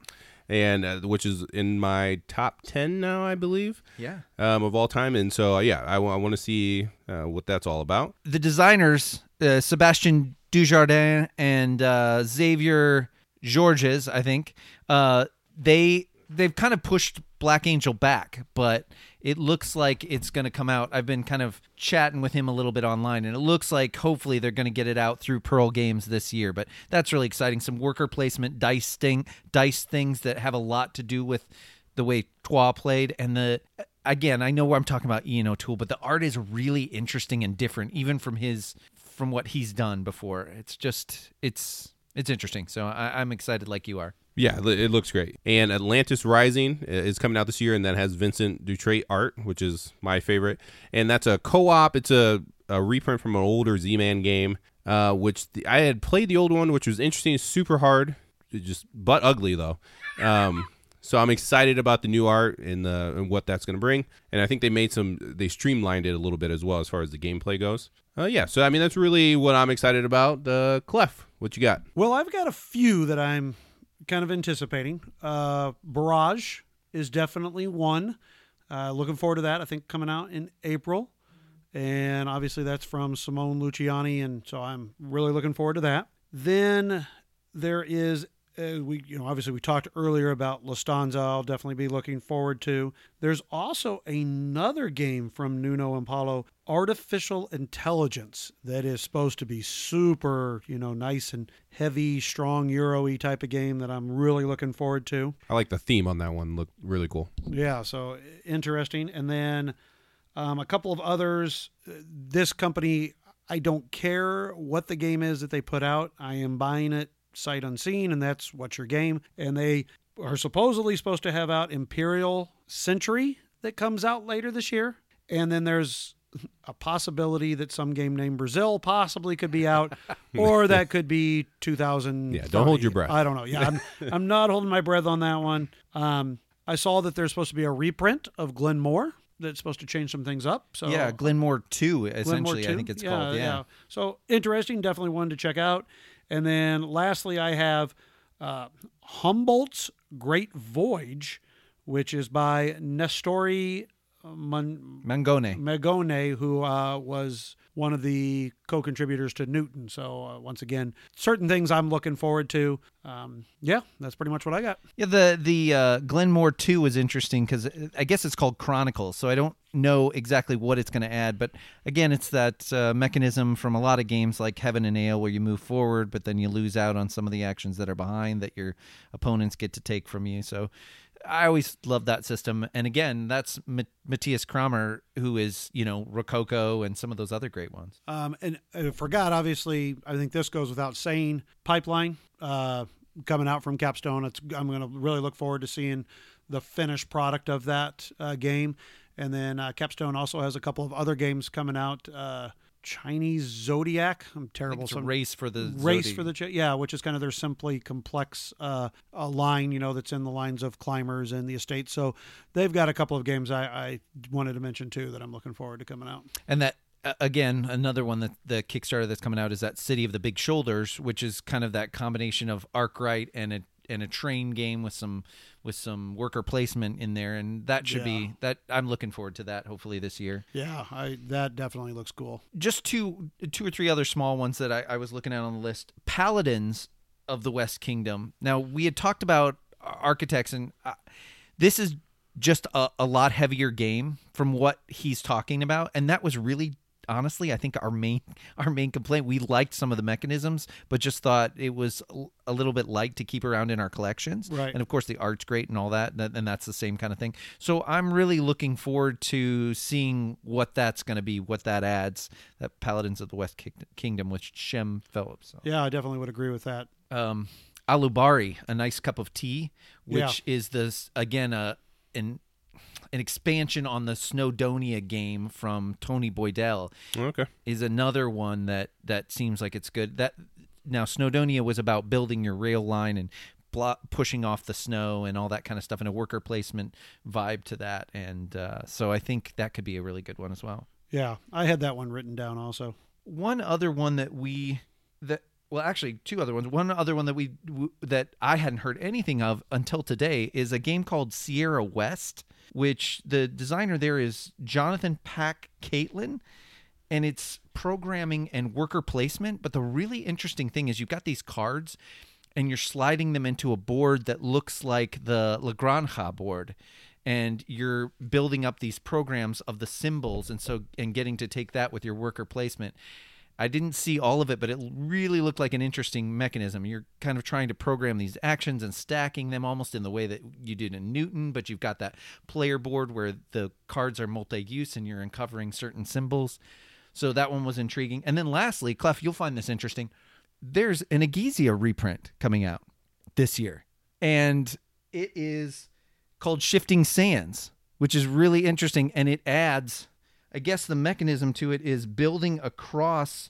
And uh, which is in my top ten now, I believe, Yeah. um, of all time. And so, uh, yeah, I want to see uh, what that's all about. The designers, uh, Sebastian Dujardin and uh, Xavier Georges, I think, uh, they they've kind of pushed Black Angel back, but it looks like it's going to come out. I've been kind of chatting with him a little bit online, and it looks like hopefully they're going to get it out through Pearl Games this year. But that's really exciting. Some worker placement dice dice things that have a lot to do with the way Troyes played, and the again, I know where I'm talking about Ian O'Toole, but the art is really interesting and different, even from his from what he's done before. It's just it's it's interesting. So I, I'm excited, like you are. Yeah, it looks great. And Atlantis Rising is coming out this year, and that has Vincent Dutrait art, which is my favorite. And that's a co-op. It's a, a reprint from an older Z-Man game, uh, which the, I had played the old one, which was interesting. Super hard, just but ugly though. Um, So I'm excited about the new art and the and what that's going to bring. And I think they made some they streamlined it a little bit as well as far as the gameplay goes. Uh, yeah, so I mean that's really what I'm excited about. Uh, Clef, what you got? Well, I've got a few that I'm kind of anticipating. Uh, Barrage is definitely one. Uh, looking forward to that. I think coming out in April, and obviously that's from Simone Luciani, and so I'm really looking forward to that. Then there is uh, we you know obviously we talked earlier about La Stanza. I'll definitely be looking forward to. There's also another game from Nuno and Paulo, Artificial Intelligence, that is supposed to be super you know nice and heavy, strong Euro-y type of game that I'm really looking forward to. I like the theme on that one. Looked really cool. Yeah, so interesting. And then um, a couple of others. This company, I don't care what the game is that they put out. I am buying it sight unseen, and that's what's your game. And they are supposedly supposed to have out Imperial Century that comes out later this year. And then there's a possibility that some game named Brazil possibly could be out, (laughs) or that could be 2000. Yeah, don't hold your breath. I don't know. Yeah, I'm, (laughs) I'm not holding my breath on that one. Um, I saw that there's supposed to be a reprint of Glenmore that's supposed to change some things up. So yeah, Glenmore Two, essentially, Glenmore I think 2? it's called. Yeah. So interesting, definitely one to check out. And then lastly, I have uh, Humboldt's Great Voyage, which is by Nestore Mon- Mangone. Magone, who uh, was one of the co-contributors to Newton. So uh, once again, certain things I'm looking forward to. Um, yeah, that's pretty much what I got. Yeah, the the uh, Glenmore Two was interesting because I guess it's called Chronicles, so I don't know exactly what it's going to add. But again, it's that uh, mechanism from a lot of games like Heaven and Ale, where you move forward, but then you lose out on some of the actions that are behind that your opponents get to take from you. So I always love that system. And again, that's Ma- Matthias Cramer, who is you know Rococo and some of those other great ones. Um, and I forgot, obviously, I think this goes without saying. Pipeline uh, coming out from Capstone. It's, I'm going to really look forward to seeing the finished product of that uh, game. And then uh, Capstone also has a couple of other games coming out. Chinese Zodiac. I'm terrible. it's race for the race Zodi- for the yeah, which is kind of their simply complex uh, a line, you know, that's in the lines of climbers and the estate. So they've got a couple of games I, I wanted to mention too that I'm looking forward to coming out. And that again, another one that the Kickstarter that's coming out is that City of the Big Shoulders, which is kind of that combination of Arkwright and a and a train game with some with some worker placement in there, and that should Yeah. be that. I'm looking forward to that. Hopefully this year. Yeah, I that definitely looks cool. Just two two or three other small ones that I, I was looking at on the list. Paladins of the West Kingdom. Now we had talked about architects, and uh, this is just a, a lot heavier game from what he's talking about, and that was really honestly i think our main (laughs) our main complaint we liked some of the mechanisms but just thought it was a- little bit light to keep around in our collections Right. and of course the art's great and all that and that's the same kind of thing so i'm really looking forward to seeing what that's going to be what that adds that paladins of the west kingdom with shem phillips so Yeah, I definitely would agree with that. um, alubari, a nice cup of tea, which is this again a an an expansion on the Snowdonia game from Tony Boydell Okay. is another one that that seems like it's good. That now Snowdonia was about building your rail line and blo- pushing off the snow and all that kind of stuff, and a worker placement vibe to that. And uh, so I think that could be a really good one as well Yeah, I had that one written down also. one other one that we that well actually two other ones one other one that we that i hadn't heard anything of until today is a game called sierra west which the designer there is jonathan pack caitlin and it's programming and worker placement but the really interesting thing is you've got these cards and you're sliding them into a board that looks like the Lagrange board and you're building up these programs of the symbols and so and getting to take that with your worker placement. I didn't see all of it, but it really looked like an interesting mechanism. You're kind of trying to program these actions and stacking them almost in the way that you did in Newton, but you've got that player board where the cards are multi-use and you're uncovering certain symbols. So that one was intriguing. And then lastly, Clef, you'll find this interesting. There's an Egizia reprint coming out this year, and it is called Shifting Sands, which is really interesting, and it adds I guess the mechanism to it is building across.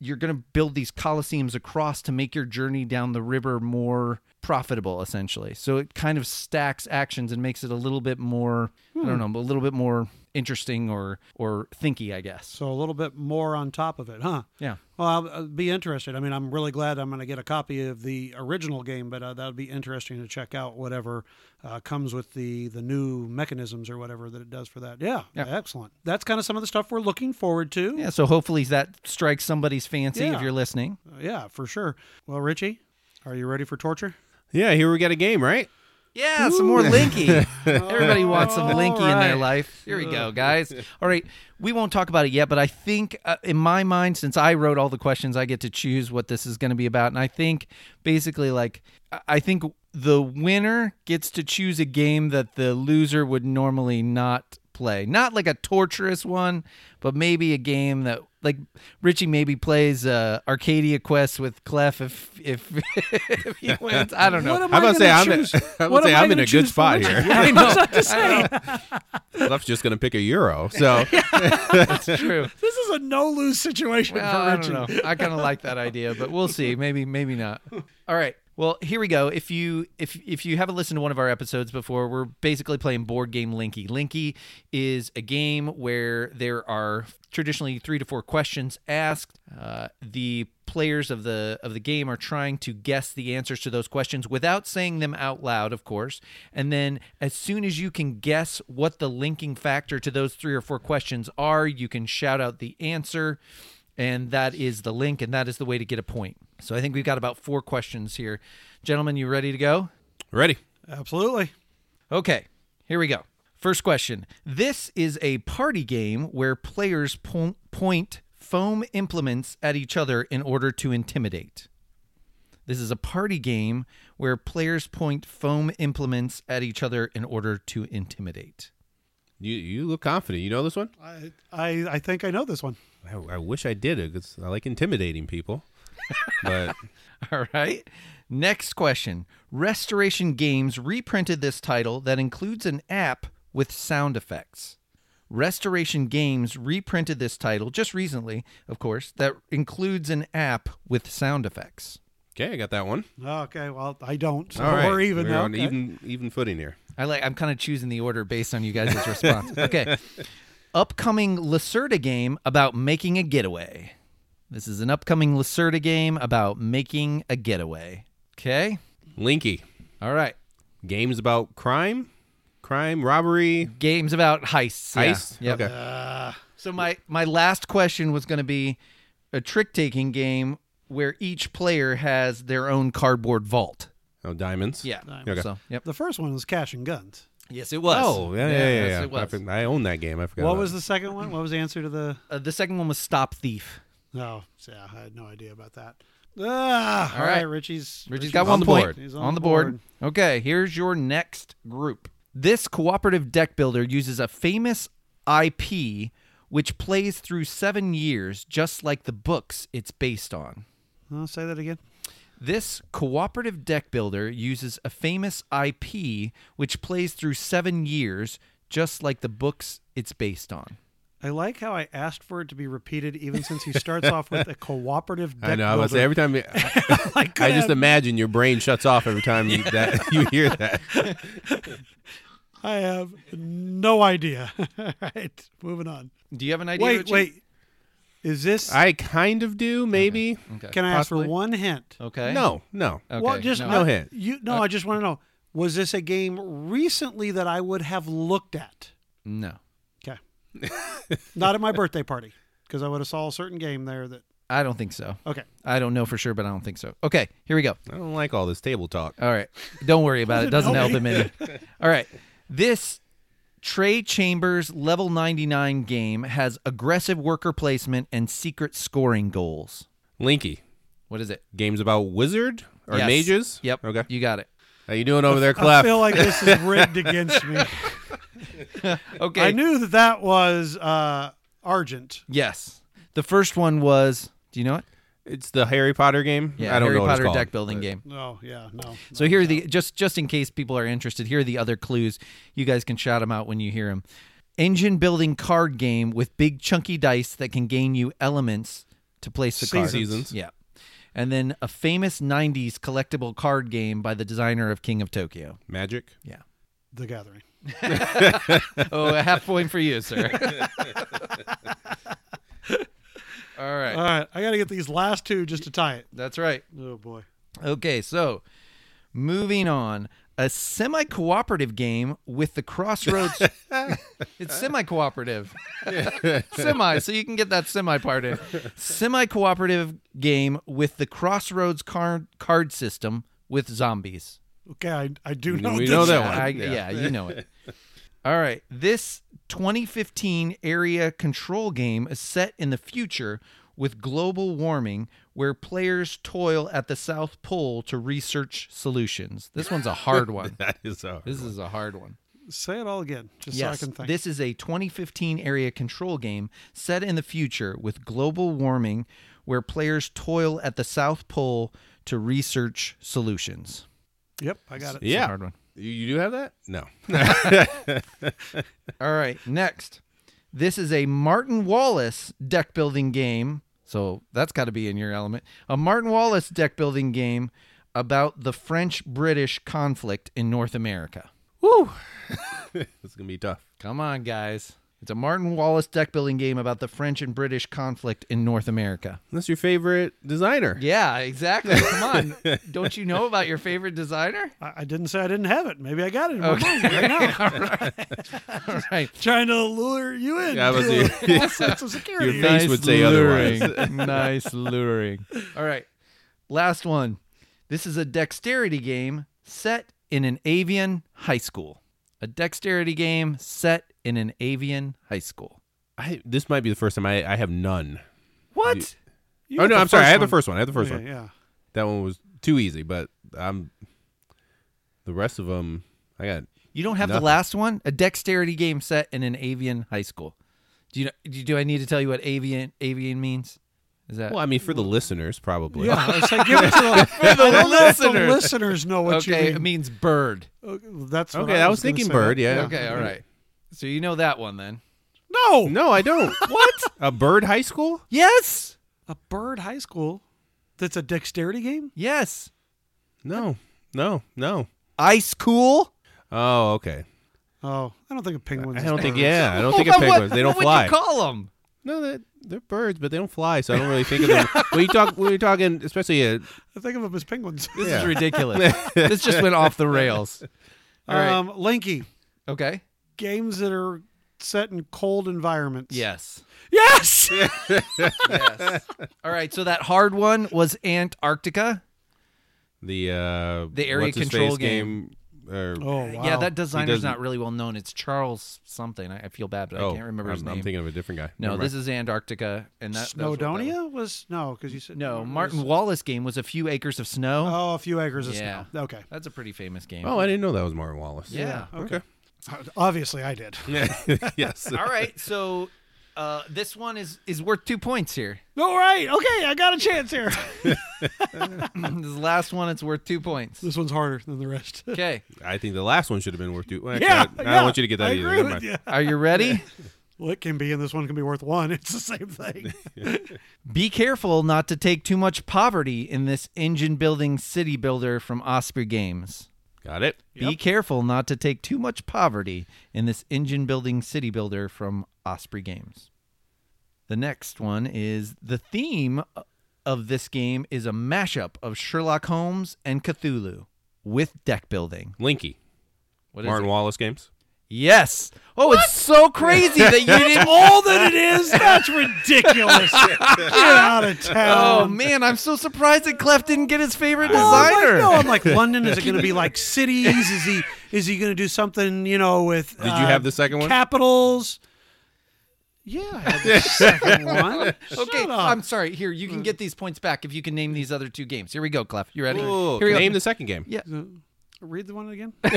You're going to build these coliseums across to make your journey down the river more profitable, essentially. So it kind of stacks actions and makes it a little bit more, I don't hmm. know, a little bit more interesting or or thinky, I guess. So a little bit more on top of it, huh? Yeah. Well, I'll, I'll be interested. I mean, I'm really glad I'm going to get a copy of the original game, but uh, that would be interesting to check out whatever uh, comes with the the new mechanisms or whatever that it does for that. Yeah, Yeah. excellent. That's kind of some of the stuff we're looking forward to. Yeah, so hopefully that strikes somebody's fancy if you're listening. Uh, yeah, for sure. Well, Richie, are you ready for torture? Yeah, here we got a game, right? Yeah, some more Linky. (laughs) Everybody wants some All Linky in their life. Here we go, guys. All right, we won't talk about it yet, but I think uh, in my mind, since I wrote all the questions, I get to choose what this is going to be about, and I think basically, like, I- I think the winner gets to choose a game that the loser would normally not play. Not like a torturous one, but maybe a game that like Richie maybe plays uh, Arcadia Quest with Clef if if, (laughs) if he wins. I don't know. What am I about say gonna I'm, choose? (laughs) I What would say am I I'm in a good spot here. Yeah, (laughs) I was about to say. Left's just going to pick a euro. So That's true. This is a no lose situation Well, for Richie. don't. I kind of like that idea, but we'll see. Maybe, maybe not. All right. Well, here we go. If you if if you haven't listened to one of our episodes before, we're basically playing board game Linky. Linky is a game where there are traditionally three to four questions asked. Uh, the players of the of the game are trying to guess the answers to those questions without saying them out loud, of course. And then as soon as you can guess what the linking factor to those three or four questions are, you can shout out the answer and that is the link and that is the way to get a point so i think we've got about four questions here gentlemen you ready to go ready. Absolutely. okay here we go first question this is a party game where players po- point foam implements at each other in order to intimidate this is a party game where players point foam implements at each other in order to intimidate You you look confident. You know this one? I, I I think I know this one. I, I wish I did it because I like intimidating people. But (laughs) All right. Next question. Restoration Games reprinted this title that includes an app with sound effects. Restoration Games reprinted this title just recently, of course, that includes an app with sound effects. okay, I got that one. Okay, well I don't. So All right, we're even We're now. on Okay. even even footing here. I like I'm kind of choosing the order based on you guys' response. (laughs) Okay. Upcoming Lacerda game about making a getaway. This is an upcoming Lacerda game about making a getaway. Okay? Linky All right. games about crime, crime, robbery, Games about heists. yeah. Yep. Okay. Uh, So my my last question was going to be a trick taking game where each player has their own cardboard vault. Oh, diamonds. Yeah. Okay. So, yep. the first one was Cash and Guns. Yes, it was. Oh, yeah, yeah, yeah. yes, yeah. it was. I, I own that game. I forgot. What about was it. the second one? What was the answer to the? Uh, the second one was Stop Thief. Oh, yeah, I had no idea about that. Ah, All right, right. Richie's Richie's got one on the board. He's on, the board. Okay, here's your next group. This cooperative deck builder uses a famous IP which plays through seven years, just like the books it's based on. I'll say that again. This cooperative deck builder uses a famous IP which plays through seven years, just like the books it's based on. I like how I asked for it to be repeated, even since he starts (laughs) off with a cooperative deck I know. I was say every time. (laughs) I, I, I just have- imagine your brain shuts off every time you that (laughs) you hear that. I have no idea. All right, moving on. Do you have an idea? Wait, Richie? wait. Is this? I kind of do, maybe. Okay. can I ask for one hint? Okay. No, no. Okay. well, just no. no uh, hint. You no. I just want to know: was this a game recently that I would have looked at? No. Okay, not at my birthday party because I would have saw a certain game there that. I don't think so. Okay, I don't know for sure, but I don't think so. Okay, here we go. I don't like all this table talk. All right. Don't worry about it. (laughs) Doesn't Doesn't help him any. All right. This Trey Chambers level 99 game has aggressive worker placement and secret scoring goals. Linky What is it? games about wizard or Yes. mages. Yep. Okay. You got it. How you doing over there, Clef? I feel like this is rigged against me. (laughs) Okay. I knew that that was uh, Argent. Yes. The first one was, do you know it? It's the Harry Potter game. Yeah, I don't Harry know what it's Potter called, deck building but- game. Oh yeah, no. So here are the just just in case people are interested, here are the other clues. You guys can shout them out when you hear them. engine building card game with big chunky dice that can gain you elements to place the cards. Seasons. Yeah. And then a famous 90s collectible card game by the designer of King of Tokyo. Magic. Yeah. The Gathering. (laughs) Oh, a half point for you, sir. (laughs) All right. All right, I got to get these last two just to tie it. That's right. Oh boy. Okay, so moving on. A semi cooperative game with the crossroads. (laughs) it's semi cooperative. semi, so you can get that semi part in. Semi cooperative game with the crossroads card, card system with zombies. Okay, I, I do know. We this. know that one. I, Yeah. yeah. you know it. (laughs) All right. This 2015 area control game is set in the future with global warming where players toil at the South Pole to research solutions. This one's a hard (laughs) one. That is a. This is a hard one. Say it all again, just yes, so I can think. this is a 2015 area control game set in the future with global warming where players toil at the South Pole to research solutions. yep, I got it. It's a Yeah. hard one. You, you do have that? No. (laughs) All right, next. This is a Martin Wallace deck building game. So that's got to be in your element. A Martin Wallace deck building game about the French British conflict in North America. Woo. (laughs) it's gonna be tough. Come on, guys. It's a Martin Wallace deck building game about the French and British conflict in North America. That's your favorite designer. Yeah, exactly. Come on. (laughs) Don't you know about your favorite designer? I, I didn't say I didn't have it. Maybe I got it in my mind right now. (laughs) All right. Trying to lure you in. Yeah, I was- to a of security. Your face would say otherwise. luring. (laughs) nice luring. All right. Last one. This is a dexterity game set in an avian high school. A dexterity game set in an avian high school. I, this might be the first time I, I have none. What? You oh no, I'm sorry. I have the first one. I have the first Okay, one. Yeah. That one was too easy, but I'm the rest of them. I got You don't have the last one? A dexterity game set in an avian high school. Do you do, do I need to tell you what avian avian means? Is that well. I mean, for the listeners, probably. Yeah, I was (laughs) like, give it to the, I don't know the listeners. listeners know what okay? you It mean. means bird. Okay, That's what Okay, I was gonna thinking bird, that. yeah. Okay, all right. So you know that one then. No, No, I don't. (laughs) what? A bird high school? Yes. a bird high school. That's a dexterity game. Yes. No, no, no. Ice cool. Oh, okay. Oh, I don't think of penguins. I don't think. Yeah, I don't (laughs) think What- of penguins. They don't what fly. would you call them? No, they're, they're birds, but they don't fly. So I don't really think of them. (laughs) when you talk, when you're talking, especially uh, I think of them as penguins. This Yeah. is ridiculous. (laughs) this just went off the rails. All right. Um, Linky okay. games that are set in cold environments. Yes. Yes. (laughs) Yes. All right. So that hard one was Antarctica. the uh, The area what's his control face game. Or, oh wow. Yeah, that designer's doesn't- really well known. It's Charles something. I, I feel bad, but oh, I can't remember I'm, his name. I'm thinking of a different guy. no, Never this mind. is Antarctica, and that. that was that was. Snowdonia was no because you said No, it was- Martin Wallace game was a few acres of snow. Oh, a few acres of Yeah. snow. Okay. That's a pretty famous game. Oh, I didn't know that was Martin Wallace. yeah. Okay. Uh, obviously, I did. (laughs) (laughs) yes. All right, so uh, this one is is worth two points here. All right. Okay, I got a chance here. (laughs) this last one, it's worth two points. this one's harder than the rest. (laughs) Okay, I think the last one should have been worth two. Well, actually, yeah, I, I yeah, don't want you to get that I either. agree Never with mind. you. are you ready? (laughs) Well, it can be, and this one can be worth one. It's the same thing. Be careful not to take too much poverty in this engine building city builder from Osprey Games. Got it. Be careful not to take too much poverty in this engine building city builder from Osprey Games. The next one is the theme of this game is a mashup of Sherlock Holmes and Cthulhu with deck building. Linky. What is Martin it? Wallace games. Yes. Oh, it's so crazy that you didn't. (laughs) All that it is, that's ridiculous. (laughs) Get out of town. Oh man, I'm so surprised that Clef didn't get his favorite Well, I'm designer. Like, no, I'm like London. Is it going to be like cities? Is he is he going to do something? You know, with Did you uh, have the second one? capitals? Yeah, I had the (laughs) second one. Okay, Shut up. I'm sorry. Here, you can get these points back if you can name these other two games. Here we go, Clef. You ready? Ooh, Here we go. name the second game. Yeah. Read the one again. (laughs) (laughs) Read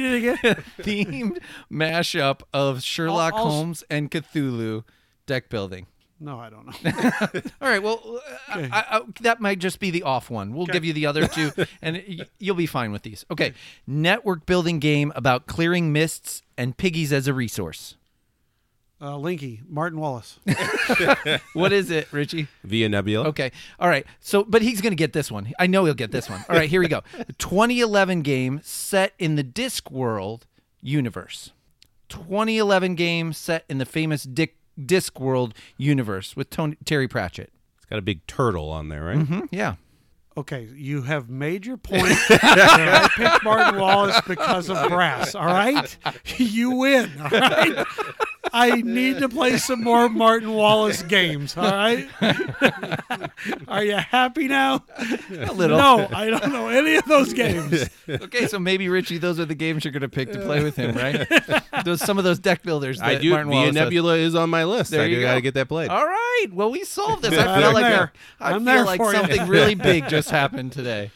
it again. Themed mashup of Sherlock I'll- I'll- Holmes and Cthulhu deck building. No, I don't know. (laughs) All right. Well, uh, I, I, that might just be the off one. We'll give you the other two, and y- you'll be fine with these. Okay. Network building game about clearing mists and piggies as a resource. Uh, Linky, Martin Wallace. (laughs) What is it, Richie? Via Nebula. Okay. All right. So, but he's going to get this one. I know he'll get this one. All right. Here we go. (laughs) The 2011 game set in the Discworld universe. 2011 game set in the famous Dick Discworld universe with Tony, Terry Pratchett. It's got a big turtle on there, right? Hmm? Yeah. Okay, you have made your point. (laughs) I picked Martin Wallace because of brass. All right, you win. All right. I need to play some more Martin Wallace games. All right. (laughs) Are you happy now? A little. No, I don't know any of those games. Okay, so maybe Richie, those are the games you're going to pick to play with him, right? those some of those deck builders. That I do. Martin Via Wallace has. Nebula is on my list. There I you do go. got to get that played. All right. Well, we solved this. I I'm feel like there. I I'm feel there like for you. something really big just happened today.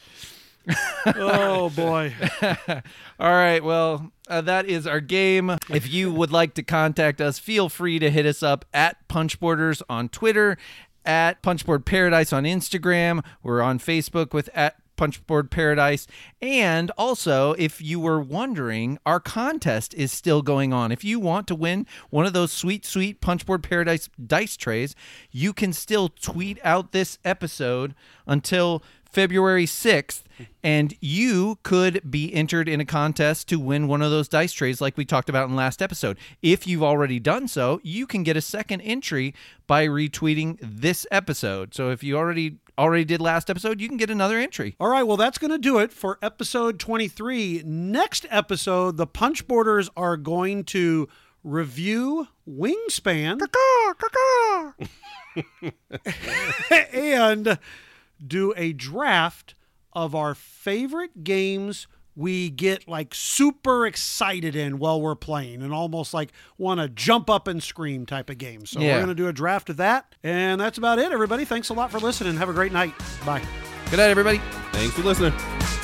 (laughs) Oh boy. (laughs) All right. Well, uh, that is our game. If you would like to contact us, feel free to hit us up at Punchboarders on Twitter, at Punchboard Paradise on Instagram. We're on Facebook with at Punchboard Paradise. And also, if you were wondering, our contest is still going on. If you want to win one of those sweet, sweet Punchboard Paradise dice trays, you can still tweet out this episode until February 6th, and you could be entered in a contest to win one of those dice trays like we talked about in last episode. If you've already done so, you can get a second entry by retweeting this episode. So if you already already did last episode, you can get another entry. All right, well, that's going to do it for episode 23. Next episode, the Punchboarders are going to review Wingspan (laughs) and do a draft of our favorite games we get like super excited in while we're playing and almost like want to jump up and scream type of games. So Yeah. we're going to do a draft of that. And that's about it, everybody. Thanks a lot for listening. Have a great night. Bye. Good night, everybody. Thanks for listening.